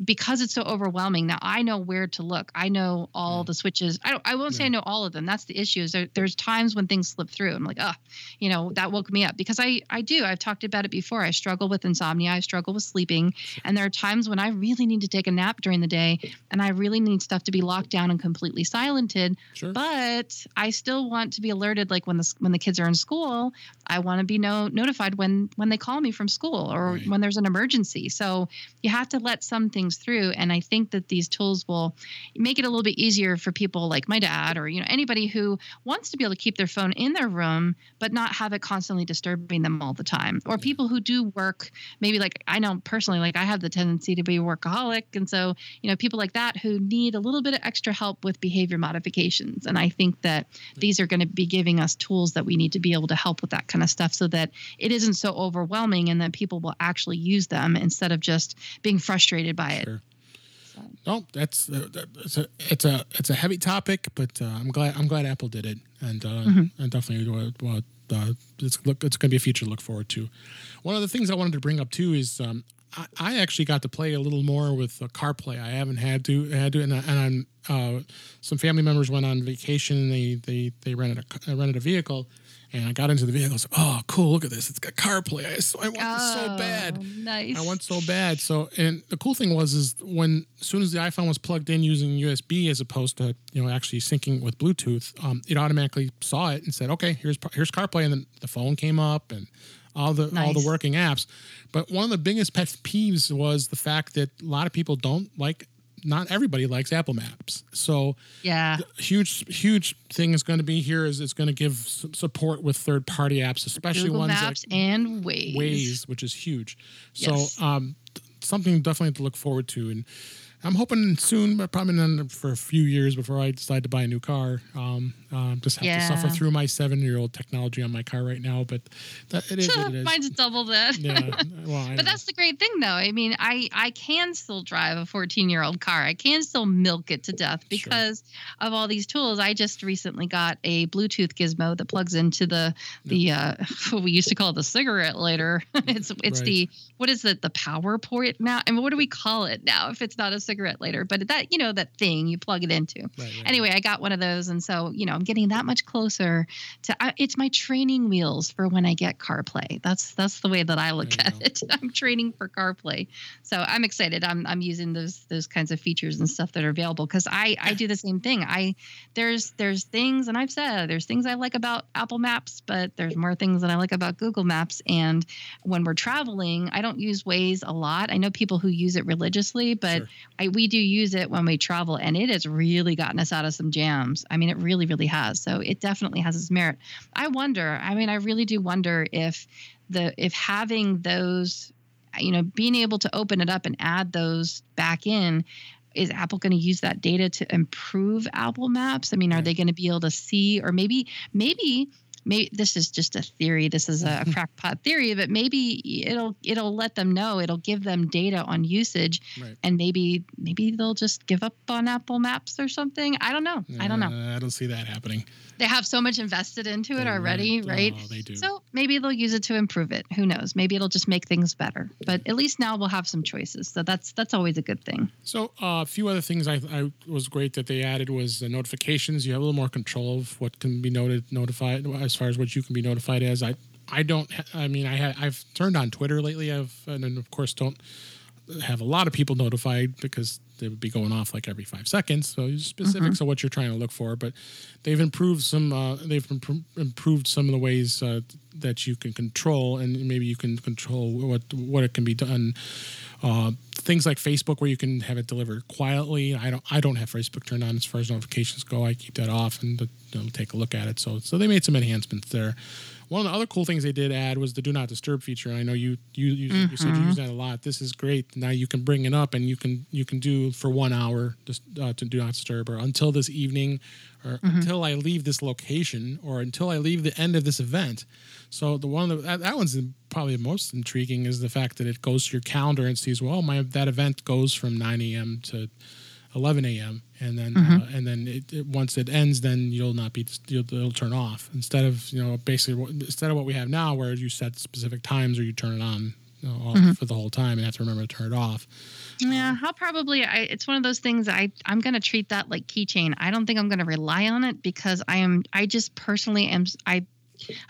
because it's so overwhelming now i know where to look. I know all Mm. the switches. I don't i won't say i know all of them. That's the issue is there, there's times when things slip through. I'm like oh you know that woke me up. Because i i do. I've talked about it before. I struggle with insomnia. I struggle with sleeping. And there are times when i really need to take a nap during the day and i really need stuff to be locked down and completely silented. Sure. but I still want to be alerted like when the when the kids are in school I want to be no, notified when when they call me from school or Right. when there's an emergency. So you have to let some things through. And I think that these tools will make it a little bit easier for people like my dad or you know anybody who wants to be able to keep their phone in their room but not have it constantly disturbing them all the time. Or people who do work maybe like I know personally like I have the tendency to be a workaholic. And so you know people like that who need a little bit of extra help with behavior modifications. And i think that these are going to be giving us tools that we need to be able to help with that kind of stuff so that it isn't so overwhelming and that people will actually use them instead of just being frustrated by it Sure. So, No, that's uh, a it's a it's a heavy topic, but uh, I'm glad I'm glad Apple did it, and uh, Mm-hmm. and definitely what what uh, it's look it's going to be a feature to look forward to. One of the things I wanted to bring up too is um, I, I actually got to play a little more with uh, CarPlay. I haven't had to had to, and, I- and I'm uh, some family members went on vacation and they they they rented a ca- rented a vehicle. And I got into the vehicle. I was like, "Oh, cool! Look at this! It's got CarPlay. I, so I want this so bad." Oh, nice I want so bad. So, and the cool thing was, is when as soon as the iPhone was plugged in using USB as opposed to you know actually syncing with Bluetooth, um, it automatically saw it and said, "Okay, here's here's CarPlay," and then the phone came up and all the all the working apps. But one of the biggest pet peeves was the fact that a lot of people don't like. Not everybody likes Apple Maps, so yeah huge huge thing is going to be here is it's going to give support with third party apps, especially google ones maps and ways Waze, which is huge. So Yes. um, something definitely to look forward to, and I'm hoping soon, but probably not for a few years before I decide to buy a new car. Um, um, just have to suffer through my seven year old technology on my car right now, but that, it is what it [laughs] is. mine's double that yeah, well. [laughs] But that's the great thing, though. I mean, I I can still drive a 14 year old car. I can still milk it to death Sure. because of all these tools. I just recently got a Bluetooth gizmo that plugs into the the uh, [laughs] what we used to call the cigarette lighter. it's it's Right. the what is it? The power port now. I mean, what do we call it now? If it's not a cigarette lighter, but that you know that thing you plug it into Right, right, anyway, I got one of those, and so you know, I'm getting that much closer to. I, it's my training wheels for when I get CarPlay. That's that's the way that I look There at it. [laughs] I'm training for CarPlay, so I'm excited. I'm I'm using those those kinds of features and stuff that are available because I I do the same thing. I there's there's things, and I've said there's things I like about Apple Maps, but there's more things that I like about Google Maps. And when we're traveling, I don't use Waze a lot. I know people who use it religiously, but Sure. I, we do use it when we travel, and it has really gotten us out of some jams. I mean, it really, really has. So it definitely has its merit. I wonder. I mean, I really do wonder if the if having those, you know, being able to open it up and add those back in. Is Apple going to use that data to improve Apple Maps? I mean, are they going to be able to see, or maybe, maybe maybe this is just a theory this is a [laughs] crackpot theory but maybe it'll it'll let them know it'll give them data on usage Right. and maybe maybe they'll just give up on apple maps or something i don't know i don't know Uh, I don't see that happening. They have so much invested into it They already really- right oh, they do. so maybe they'll use it to improve it who knows maybe it'll just make things better but at least now we'll have some choices so that's that's always a good thing So uh, a few other things I, I was great that they added was the notifications. You have a little more control of what can be noted notified as far as what you can be notified as. I I don't. I mean, I ha, I've turned on Twitter lately. I've and of course don't have a lot of people notified because they would be going off like every five seconds. So specifics of what you're trying to look for, but they've improved some. Uh, they've impro- improved some of the ways uh, that you can control, and maybe you can control what what it can be done. Uh, things like Facebook, where you can have it delivered quietly. I don't. I don't have Facebook turned on as far as notifications go. I keep that off and you know, take a look at it. So so they made some enhancements there. One of the other cool things they did add was the do not disturb feature. I know you you you, you said you use that a lot. This is great. Now you can bring it up and you can you can do for one hour just uh, to do not disturb or until this evening or until I leave this location or until I leave the end of this event. So the one that, that that one's probably the most intriguing is the fact that it goes to your calendar and sees well my that event goes from 9 a.m. to 11 a.m. and then Mhm. uh, and then it, it, once it ends, then you'll not be you'll, it'll turn off instead of you know basically instead of what we have now where you set specific times or you turn it on you know, Mhm. for the whole time and have to remember to turn it off. Yeah, I'll probably. I, it's one of those things. I I'm gonna treat that like keychain. I don't think I'm gonna rely on it because I am. I just personally am. I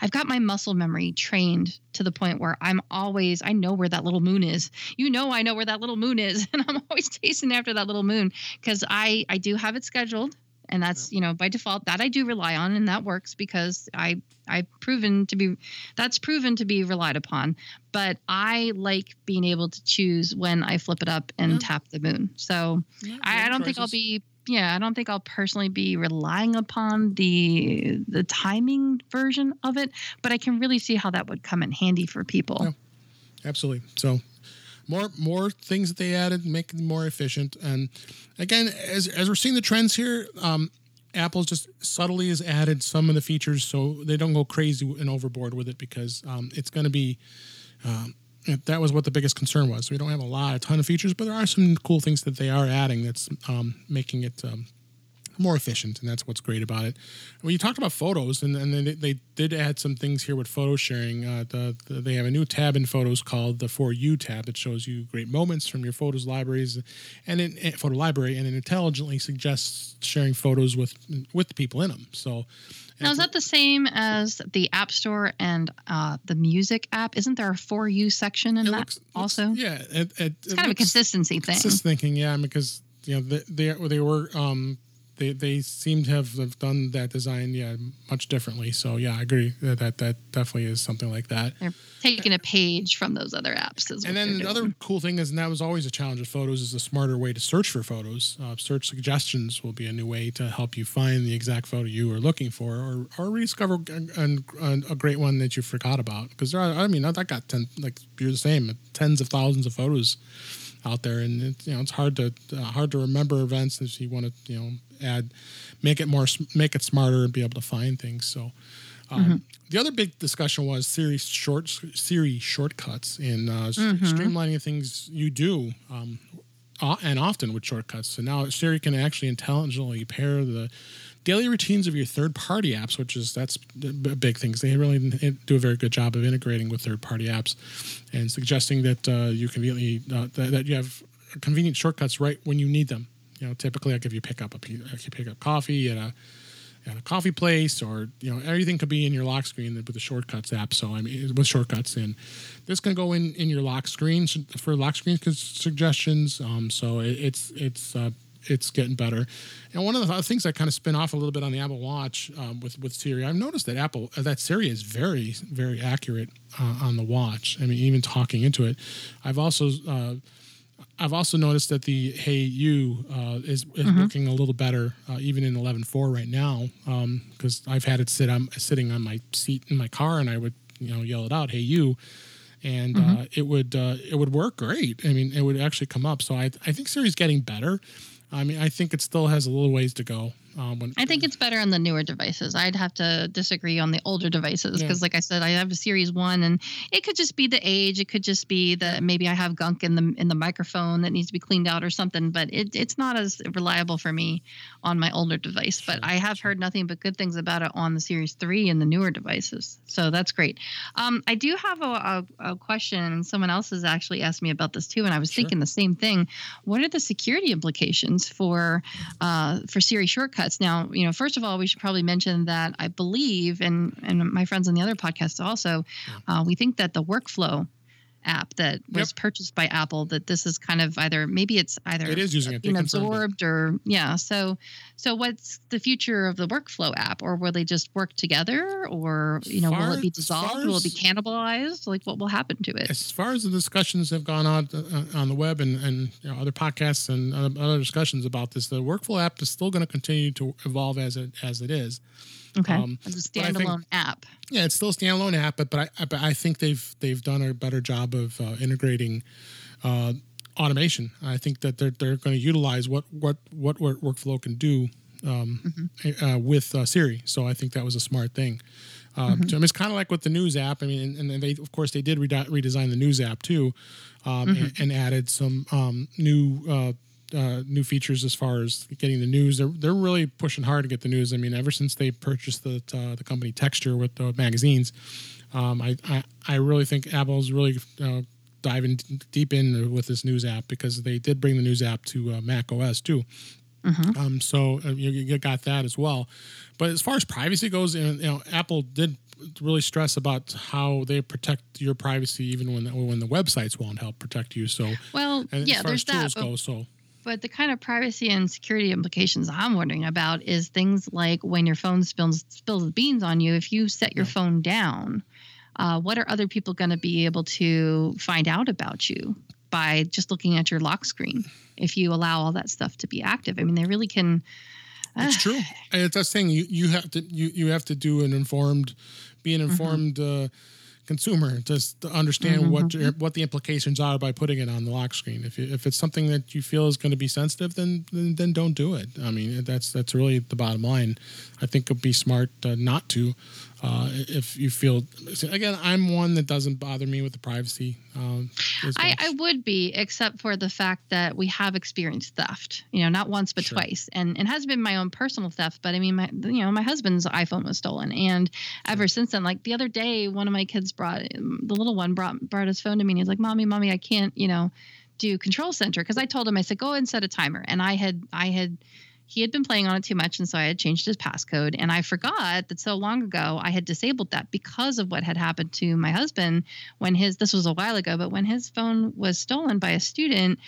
I've got my muscle memory trained to the point where I'm always. I know where that little moon is. You know, I know where that little moon is, [laughs] and I'm always chasing after that little moon because I I do have it scheduled. And that's you know by default that I do rely on and that works because I I've proven to be that's proven to be relied upon but I like being able to choose when I flip it up and Yeah. tap the moon. So I, I don't think I'll be yeah, I don't think I'll personally be relying upon the the timing version of it, but I can really see how that would come in handy for people. Yeah. absolutely. So more more things that they added, make it more efficient. And again, as as we're seeing the trends here, um, Apple just subtly has added some of the features so they don't go crazy and overboard with it because um, it's going to be. Um, that was what the biggest concern was. We don't have a lot, a ton of features, but there are some cool things that they are adding that's um, making it um, more efficient, and that's what's great about it. Well, you talked about photos, and, and they, they did add some things here with photo sharing. Uh, the, the, they have a new tab in Photos called the For You tab that shows you great moments from your photos libraries, and in, in photo library, and it intelligently suggests sharing photos with with the people in them. So. Now is that the same as the App Store and uh, the Music app? Isn't there a for you section in it that looks- looks- also? yeah, it, it, It's kind of a consistency thing. Just thinking, yeah, because you know they they, they were um they they seem to have, have done that design yeah much differently. So yeah, I agree that that, that definitely is something like that. They're taking a page from those other apps. Is what And then the other cool thing is, and that was always a challenge with photos, is a smarter way to search for photos. Uh, search suggestions will be a new way to help you find the exact photo you are looking for, or or rediscover a, a, a great one that you forgot about. Because there are, I mean, I that got ten, like you're the same, tens of thousands of photos out there, and it, you know it's hard to uh, hard to remember events if you want to you know add, make it more, make it smarter, and be able to find things. So. Um, The other big discussion was Siri short Siri shortcuts and uh, s- streamlining things you do, um, and often with shortcuts. So now Siri can actually intelligently pair the daily routines of your third-party apps, which is that's a big thing. They really do a very good job of integrating with third-party apps and suggesting that uh, you conveniently uh, that, that you have convenient shortcuts right when you need them. You know, typically, like give you pick up a you pick up coffee at a at a coffee place or you know everything could be in your lock screen with the shortcuts app so i mean with shortcuts and this can go in in your lock screen for lock screen suggestions um, so it, it's it's uh, it's getting better and one of the things that kind of spin off a little bit on the apple watch um, with with siri i've noticed that apple uh, that siri is very very accurate uh, on the watch i mean even talking into it i've also uh, I've also noticed that the Hey You uh, is, is working a little better, uh, even in 11.4 right now, because I've had it sit on sitting on my seat in my car, and I would you know yell it out, Hey You, and uh, it would uh, it would work great. I mean, it would actually come up. So I I think Siri's getting better. I mean, I think it still has a little ways to go. Um, when, I think it's better on the newer devices. I'd have to disagree on the older devices Yeah. because, like I said, I have a Series One, and it could just be the age. It could just be that maybe I have gunk in the in the microphone that needs to be cleaned out or something. But it, it's not as reliable for me on my older device. But I have heard nothing but good things about it on the Series Three and the newer devices. So that's great. Um, I do have a, a, a question, and someone else has actually asked me about this too, and I was Sure. thinking the same thing. What are the security implications for uh, for Siri shortcuts. Now, you know, first of all, we should probably mention that I believe, and and my friends on the other podcast also, uh, we think that the workflow app that was purchased by Apple, that this is kind of either maybe it's either It is using it. Being confirmed it. absorbed or yeah. So so what's the future of the workflow app, or will they just work together, or you know, will it be as dissolved? Will it be cannibalized? Like what will happen to it? as far as the discussions have gone on uh, on the web and, and you know, other podcasts and other discussions about this, the workflow app is still going to continue to evolve as it as it is. Okay, um, as a I think- standalone app. Yeah, it's still a standalone app, but but I, but I think they've they've done a better job of uh, integrating uh, automation. I think that they're they're going to utilize what what what work- workflow can do um, uh, with uh, Siri. So I think that was a smart thing. Um, so, I mean, it's kind of like with the news app. I mean, and, and they of course they did rede- redesign the news app too, um, and, and added some um, new uh, uh, new features as far as getting the news. They're they're really pushing hard to get the news. I mean, ever since they purchased the uh, the company Texture with the magazines, um, I, I I really think Apple's really uh, diving deep in with this news app because they did bring the news app to uh, Mac OS too. Mhm. Um, so uh, you, you got that as well. But as far as privacy goes, you know, Apple did really stress about how they protect your privacy even when the, when the websites won't help protect you. So Well, yeah, as far there's as tools that. But, go, so but the kind of privacy and security implications I'm wondering about is things like when your phone spills spills beans on you. If you set your Yeah. phone down, uh, what are other people going to be able to find out about you by just looking at your lock screen? If you allow all that stuff to be active, I mean, they really can. It's true. It's that thing you, you have to you, you have to do an informed, be Mm-hmm. an informed uh, consumer just to understand what Mm-hmm. your, what the implications are by putting it on the lock screen. If you, if it's something that you feel is going to be sensitive, then, then then don't do it. I mean that's that's really the bottom line. I think it'd be smart uh, not to. Uh, if you feel again, I'm one that doesn't bother me with the privacy. Um, I. I would be, except for the fact that we have experienced theft. You know, not once but Sure. twice, and it has been my own personal theft. But I mean, my you know, my husband's iPhone was stolen, and ever since then, like the other day, one of my kids brought the little one brought brought his phone to me, and he's like, "Mommy, mommy, I can't, you know, do Control Center," because I told him I said, "Go ahead and set a timer," and I had I had. He had been playing on it too much, and so I had changed his passcode. And I forgot that so long ago I had disabled that because of what had happened to my husband when his this was a while ago but when his phone was stolen by a student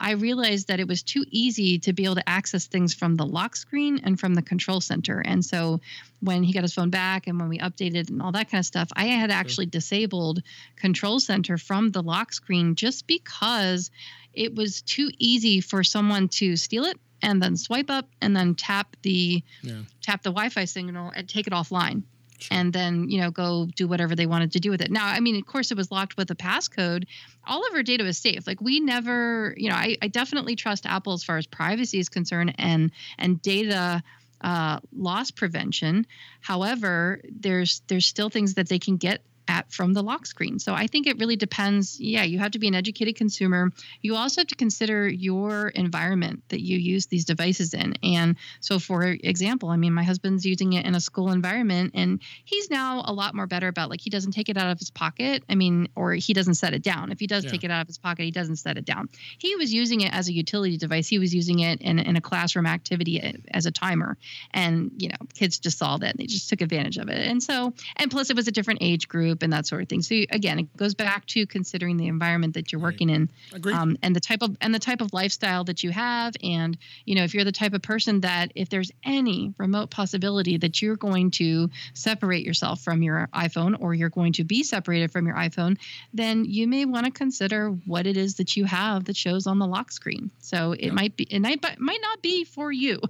i realized that it was too easy to be able to access things from the lock screen and from the control center and so when he got his phone back and when we updated and all that kind of stuff i had actually disabled control center from the lock screen just because it was too easy for someone to steal it and then swipe up and then tap the yeah. tap the wi-fi signal and take it offline Sure. and then you know go do whatever they wanted to do with it now i mean of course it was locked with a passcode all of our data was safe like we never you know i, I definitely trust apple as far as privacy is concerned and and data uh, loss prevention however there's there's still things that they can get at from the lock screen so i think it really depends yeah you have to be an educated consumer you also have to consider your environment that you use these devices in and so, for example, I mean, my husband's using it in a school environment, and he's now a lot more better about like he doesn't take it out of his pocket. I mean, or he doesn't set it down. If he does Yeah. take it out of his pocket, he doesn't set it down. He was using it as a utility device. He was using it in, in a classroom activity as a timer, and you know, kids just saw that and they just took advantage of it. And so, and plus, it was a different age group and that sort of thing. So, again, it goes back to considering the environment that you're working in um, and the type of and the type of lifestyle that you have. And you know if you're the type of person that if there's any remote possibility that you're going to separate yourself from your iphone or you're going to be separated from your iphone then you may want to consider what it is that you have that shows on the lock screen. So it Yeah. might be it might, but might not be for you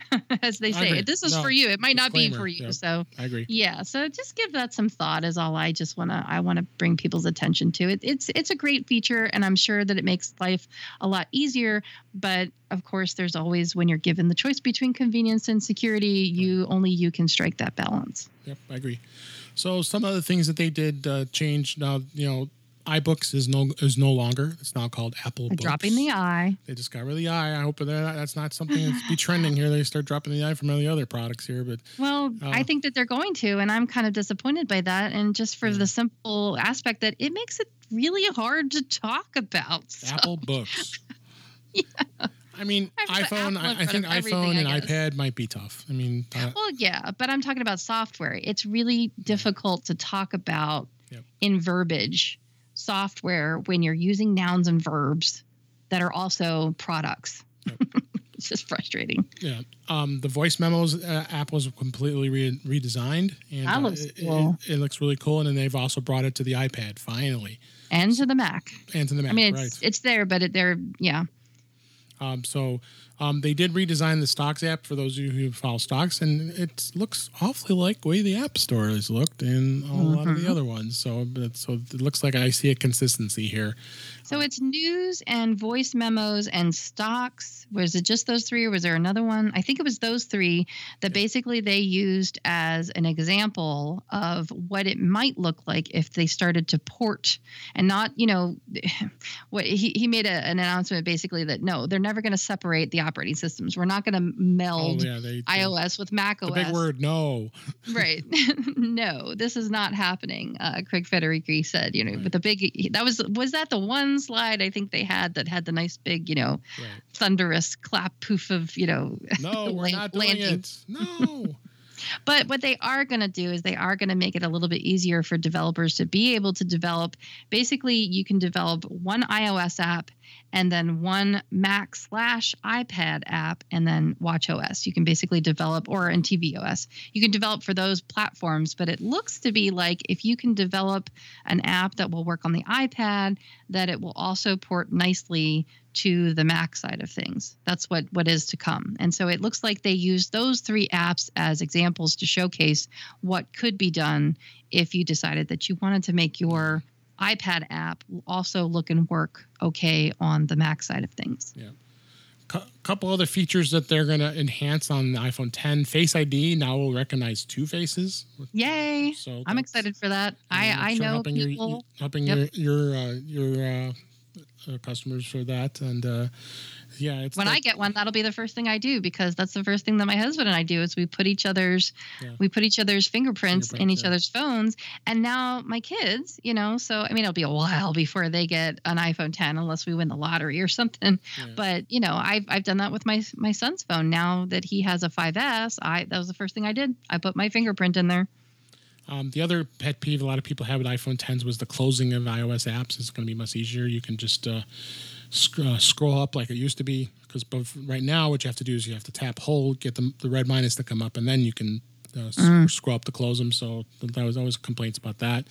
[laughs] as they say. if this is No, for you it might not be for you. Yep. so I agree. yeah so just give that some thought is all i just want to i want to bring people's attention to it. It's it's a great feature and i'm sure that it makes life a lot easier but of course there's always when you're given the choice between convenience and security you only you can strike that balance. Yep, I agree. So some other things that they did uh, change now, you know, iBooks is no is no longer. It's now called Apple Books. dropping the i They just got rid of the i. I hope that that's not something that's be trending here. They start dropping the i from any other products here, but well i Uh, think that they're going to and i'm kind of disappointed by that and just for Yeah. the simple aspect that it makes it really hard to talk about So- Apple [laughs] Books. yeah. I mean, I iPhone. I, I think iPhone and iPad might be tough. I mean, uh, Well, yeah, but I'm talking about software. It's really difficult to talk about Yep. in verbiage software when you're using nouns and verbs that are also products. [laughs] it's just frustrating. yeah. Um, the voice memos uh, app was completely re- redesigned, and That uh, looks it, cool. it, it looks really cool. And then they've also brought it to the iPad finally, And to the Mac. and to the Mac. I mean, it's right. it's there, but it, they're yeah. Um, so um, they did redesign the stocks app for those of you who follow stocks, and it looks awfully like the way the App Store has looked in a lot of the Mhm. other ones. So, so it looks like I see a consistency here. So it's news and voice memos and stocks. Was it just those three, or was there another one? I think it was those three that basically they used as an example of what it might look like if they started to port and not, you know, [sighs] what he, he made a, an announcement basically that no, they're never going to separate the operating systems. We're not going to meld oh, yeah, they, iOS with Mac OS. The big word, no. [laughs] right. [laughs] no, this is not happening. Uh, Craig Federighi said, you know, right. with the big, that was, was that the one slide I think they had that had the nice big, you know, right. thunderous clap poof of, you know, [laughs] no, we're not doing landing. it. No. But what they are going to do is they are going to make it a little bit easier for developers to be able to develop. Basically, you can develop one iOS app and then one Mac slash iPad app and then Watch OS. You can basically develop, or in tvOS, you can develop for those platforms. But it looks to be like if you can develop an app that will work on the iPad, that it will also port nicely to the Mac side of things. That's what what is to come. And so it looks like they use those three apps as examples to showcase what could be done if you decided that you wanted to make your iPad app will also look and work okay on the Mac side of things. Yeah. A couple other features that they're going to enhance on the iPhone 10 Face ID now will recognize two faces. Yay! So I'm excited for that. I I know helping people your, helping yep. your your uh, your uh, customers for that and uh, yeah, it's when like, I get one, that'll be the first thing I do because that's the first thing that my husband and I do is we put each other's yeah. we put each other's fingerprints, fingerprints in each yeah. other's phones. And now my kids, you know, so I mean it'll be a while [laughs] before they get an iPhone 10 unless we win the lottery or something. Yeah. But you know, I've I've done that with my my son's phone. Now that he has a 5S, I that was the first thing I did. I put my fingerprint in there. Um, the other pet peeve a lot of people have with iPhone 10s was the closing of iOS apps. It's going to be much easier. You can just uh, sc- uh, scroll up like it used to be. Because right now, what you have to do is you have to tap hold, get the, the red minus to come up, and then you can uh, mm. scroll up to close them. So there was always complaints about that.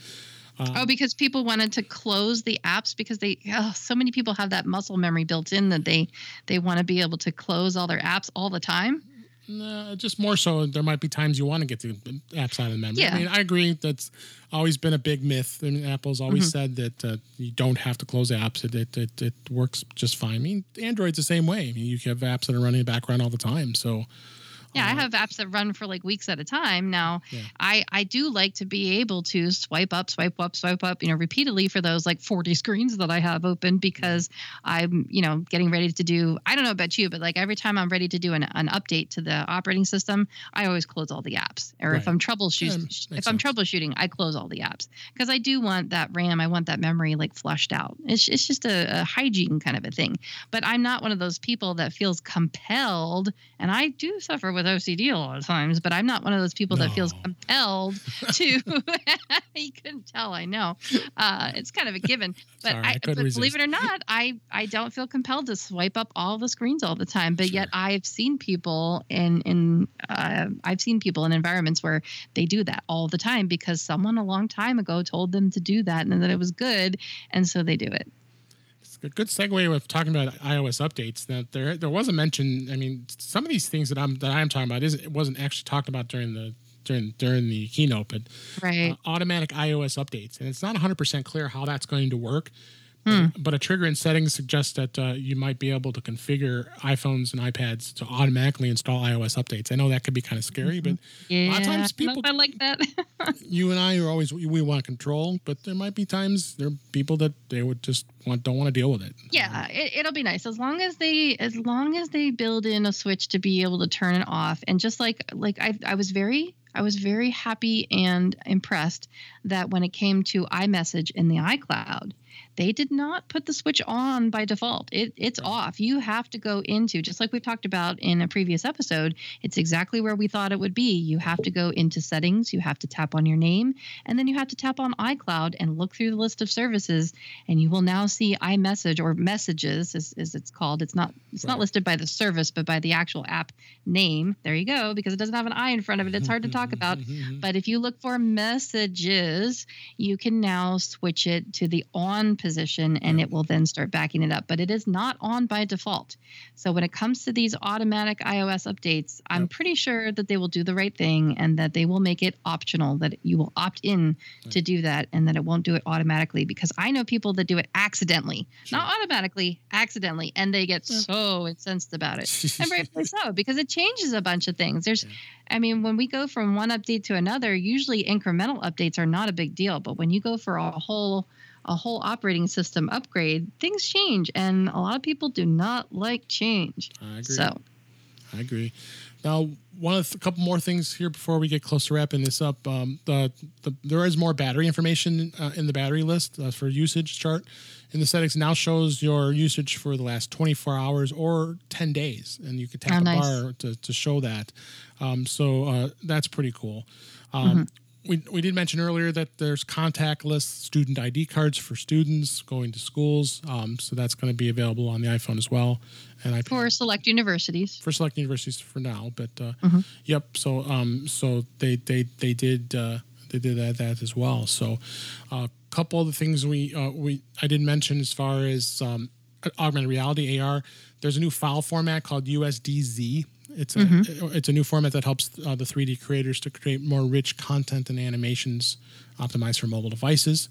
Um, oh, because people wanted to close the apps because they oh, so many people have that muscle memory built in that they they want to be able to close all their apps all the time. No, just more so. There might be times you want to get the apps out of the memory. Yeah. I mean, I agree. That's always been a big myth. I mean, Apple's always mm-hmm. said that uh, you don't have to close apps. It, it, it, it, works just fine. I mean, Android's the same way. I mean, you have apps that are running in the background all the time. So yeah, I mm-hmm. have apps that run for like weeks at a time. Now, yeah. I I do like to be able to swipe up, swipe up, swipe up, you know, repeatedly for those like 40 screens that I have open because mm-hmm. I'm, you know, getting ready to do I don't know about you, but like every time I'm ready to do an, an update to the operating system, I always close all the apps. Or right. if I'm troubleshooting yeah, if sense. I'm troubleshooting, I close all the apps because I do want that RAM, I want that memory like flushed out. It's it's just a, a hygiene kind of a thing. But I'm not one of those people that feels compelled and I do suffer with OCD a lot of times, but I'm not one of those people no. that feels compelled [laughs] to. [laughs] you couldn't tell, I know. Uh, it's kind of a given, but, Sorry, I, I but believe it or not, I I don't feel compelled to swipe up all the screens all the time. But sure. yet, I've seen people in in uh, I've seen people in environments where they do that all the time because someone a long time ago told them to do that and that it was good, and so they do it a good segue with talking about iOS updates. That there there was a mention. I mean, some of these things that I'm that I'm talking about is it wasn't actually talked about during the during during the keynote, but right. uh, automatic iOS updates, and it's not 100 percent clear how that's going to work. Hmm. But a trigger in settings suggests that uh, you might be able to configure iPhones and iPads to automatically install iOS updates. I know that could be kind of scary, but yeah, a lot of times people I like that. [laughs] you and I are always we want control, but there might be times there are people that they would just want don't want to deal with it. Yeah, it, will be nice as long as they as long as they build in a switch to be able to turn it off. And just like like I I was very I was very happy and impressed that when it came to iMessage in the iCloud they did not put the switch on by default. It, it's off. You have to go into, just like we've talked about in a previous episode, it's exactly where we thought it would be. You have to go into settings, you have to tap on your name, and then you have to tap on iCloud and look through the list of services, and you will now see iMessage or messages, as, as it's called. It's not it's right. not listed by the service, but by the actual app name. There you go, because it doesn't have an I in front of it. It's hard to talk [laughs] about. Mm-hmm. but if you look for messages, you can now switch it to the on position position and it will then start backing it up. But it is not on by default. So when it comes to these automatic iOS updates, I'm Yep. pretty sure that they will do the right thing and that they will make it optional, that you will opt in to do that and that it won't do it automatically. Because I know people that do it accidentally, Sure. not automatically, accidentally, and they get Yeah. so incensed about it. [laughs] and rightfully so, because it changes a bunch of things. There's, I mean, when we go from one update to another, usually incremental updates are not a big deal. But when you go for a whole a whole operating system upgrade, things change, and a lot of people do not like change. I agree. So I agree. Now, one of a couple more things here before we get close to wrapping this up. Um, the, the there is more battery information uh, in the battery list uh, for usage chart. In the settings now shows your usage for the last 24 hours or 10 days, and you can tap Oh, the nice. bar to, to show that. Um, so uh, that's pretty cool. Um, we, we did mention earlier that there's contactless student ID cards for students going to schools. Um, so that's going to be available on the iPhone as well. And iPad for select universities, for select universities for now. But uh, Mhm. yep, so um, so they they they did uh, they did that, that as well. So a couple of the things we uh, we I did mention as far as um, augmented reality AR. There's a new file format called USDZ. It's a it's a new format that helps uh, the 3D creators to create more rich content and animations optimized for mobile devices.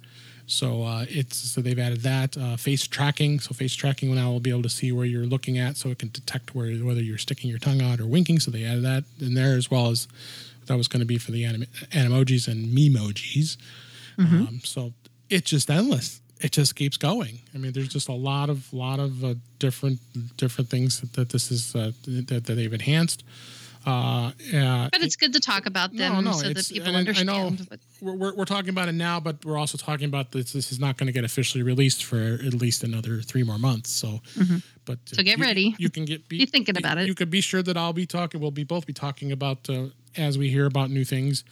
So uh, it's so they've added that uh, face tracking. So face tracking now will be able to see where you're looking at, so it can detect where whether you're sticking your tongue out or winking. So they added that in there as well as that was going to be for the anim- animojis and memojis. Um, so it's just endless. It just keeps going. I mean, there's just a lot of lot of uh, different different things that, that this is uh, that, that they've enhanced. Uh, yeah, but it's good to talk about them No, no, so that people and I- understand. know- we're, we're, talking about it now, but we're also talking about this. This is not going to get officially released for at least another three more months. So, but Mm-hmm. So get you- ready. You can get be, Be thinking about it. You could be sure that I'll be talking. We'll be both be talking about uh, as we hear about new things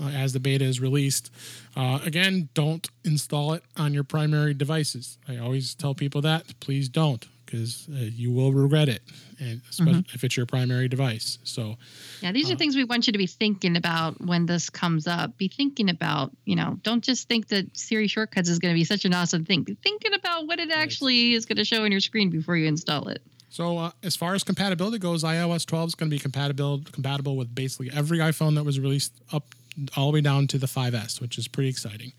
uh, as the beta is released. Uh, again, don't install it on your primary devices. I always tell people that. Please don't, because uh, you will regret it, and especially Mm-hmm. if it's your primary device. So. Yeah, these are Uh, things we want you to be thinking about when this comes up. Be thinking about, you know, don't just think that Siri shortcuts is going to be such an awesome thing. Be thinking about what it actually is going to show on your screen before you install it. So uh, as far as compatibility goes, iOS 12 is going to be compatible compatible with basically every iPhone that was released up all the way down to the 5S, which is pretty exciting.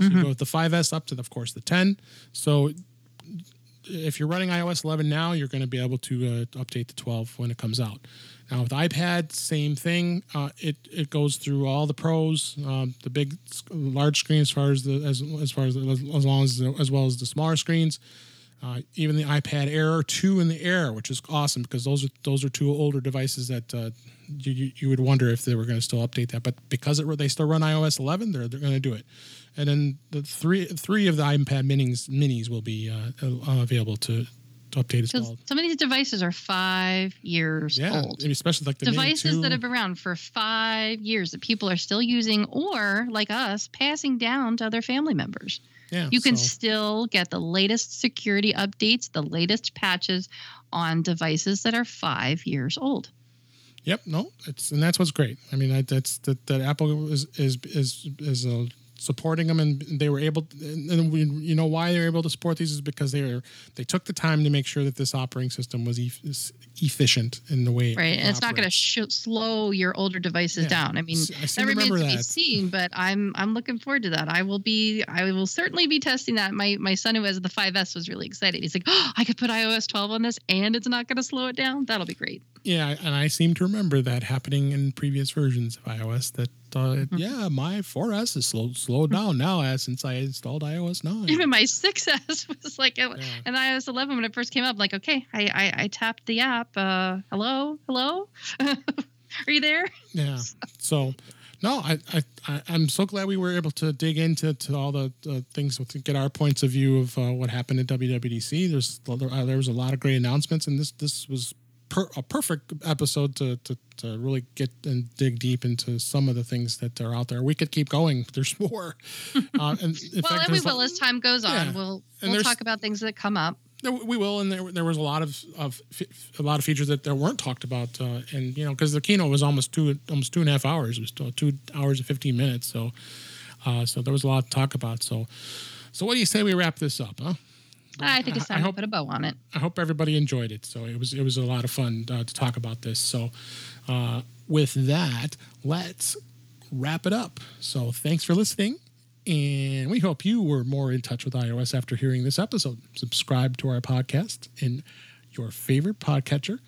So you go with the 5S up to, the, of course, the 10. So if you're running iOS 11 now, you're going to be able to uh, update the 12 when it comes out. Now with iPad, same thing. Uh, it it goes through all the pros, um, the big, large screen as far as the as as far as as long as as well as the smaller screens. Uh, even the iPad Air 2 and the Air, which is awesome because those are those are two older devices that uh, you, you you would wonder if they were going to still update that, but because it, they still run iOS 11, they're they're going to do it. And then the three three of the iPad minis minis will be uh, uh, available to, to update as well. some of these devices are five years Yeah, old. I especially like the devices 2. that have been around for five years that people are still using or like us passing down to other family members yeah, you can so- still get the latest security updates the latest patches on devices that are five years old Yep. No, it's and that's what's great. I mean, that, that's that that Apple is is is is uh, supporting them, and they were able. And we, you know why they're able to support these is because they are they took the time to make sure that this operating system was is efficient in the way. it right and it's not going to sh- slow your older devices Yeah. down i mean I that remains remember to be that. seen but i'm i'm looking forward to that i will be i will certainly be testing that my my son who has the 5s was really excited he's like oh i could put ios 12 on this and it's not going to slow it down that'll be great Yeah, and I seem to remember that happening in previous versions of iOS. That uh, Mm-hmm. yeah, my 4S is slow, slowed down now as since I installed iOS 9. even my 6s [laughs] was like Yeah. and ios 11 when it first came up like okay i i, I tapped the app uh hello hello [laughs] are you there Yeah. [laughs] So, no, I, I, I'm so glad we were able to dig into to all the uh, things to get our points of view of uh, what happened at WWDC. There's uh, there was a lot of great announcements, and this this was per, a perfect episode to, to to really get and dig deep into some of the things that are out there. We could keep going. [laughs] There's more. [laughs] Uh, and in well fact, and we will a- as time goes on Yeah. we'll we'll talk about things that come up we will, and there, there was a lot of, of a lot of features that there weren't talked about, uh, and you know, because the keynote was almost two almost two and a half hours, it was two two hours and fifteen minutes, so uh, so there was a lot to talk about. So So, what do you say we wrap this up, huh? I think it's I time to hope- put a bow on it. I hope everybody enjoyed it. So it was it was a lot of fun uh, to talk about this. So uh, with that, let's wrap it up. So thanks for listening, and we hope you were more in touch with iOS after hearing this episode. Subscribe to our podcast in your favorite podcatcher.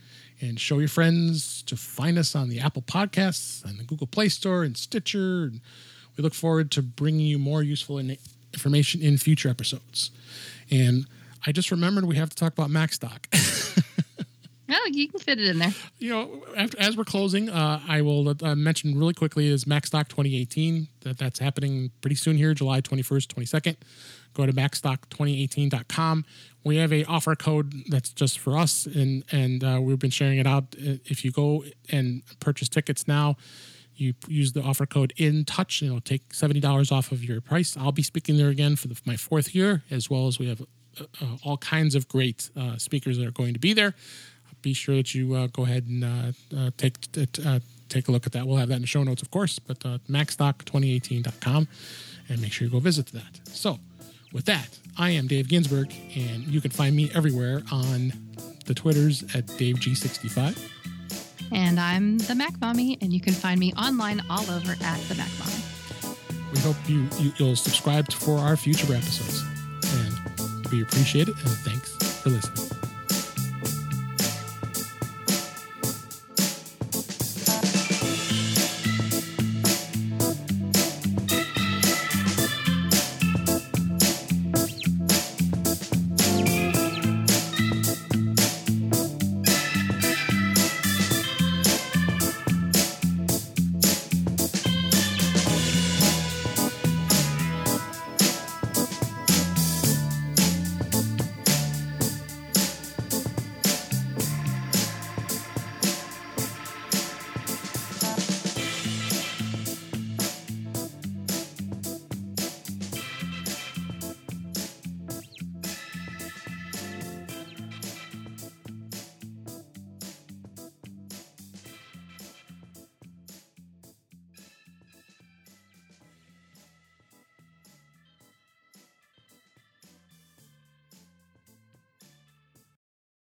And show your friends to find us on the Apple Podcasts and the Google Play Store and Stitcher. And we look forward to bringing you more useful information in future episodes. And I just remembered we have to talk about MacStock. No, [laughs] you can fit it in there. you know, after, as we're closing, uh, I will uh, mention really quickly is MacStock 2018. That that's happening pretty soon here, July 21st, 22nd. Go to MacStock2018.com. We have a offer code that's just for us, and and uh, we've been sharing it out. If you go and purchase tickets now, you use the offer code in touch and it'll take $70 off of your price i'll be speaking there again for the, my fourth year as well as we have all kinds of great uh, speakers that are going to be there. Be sure that you uh, go ahead and uh, uh, take uh, take a look at that. We'll have that in the show notes of course but uh, macstock2018.com and make sure you go visit that. So with that i am dave ginsburg and you can find me everywhere on the twitters at daveg65 And I'm the Mac Mommy, and you can find me online all over at the Mac Mommy. We hope you, you you'll subscribe for our future episodes, we appreciate it. And thanks for listening.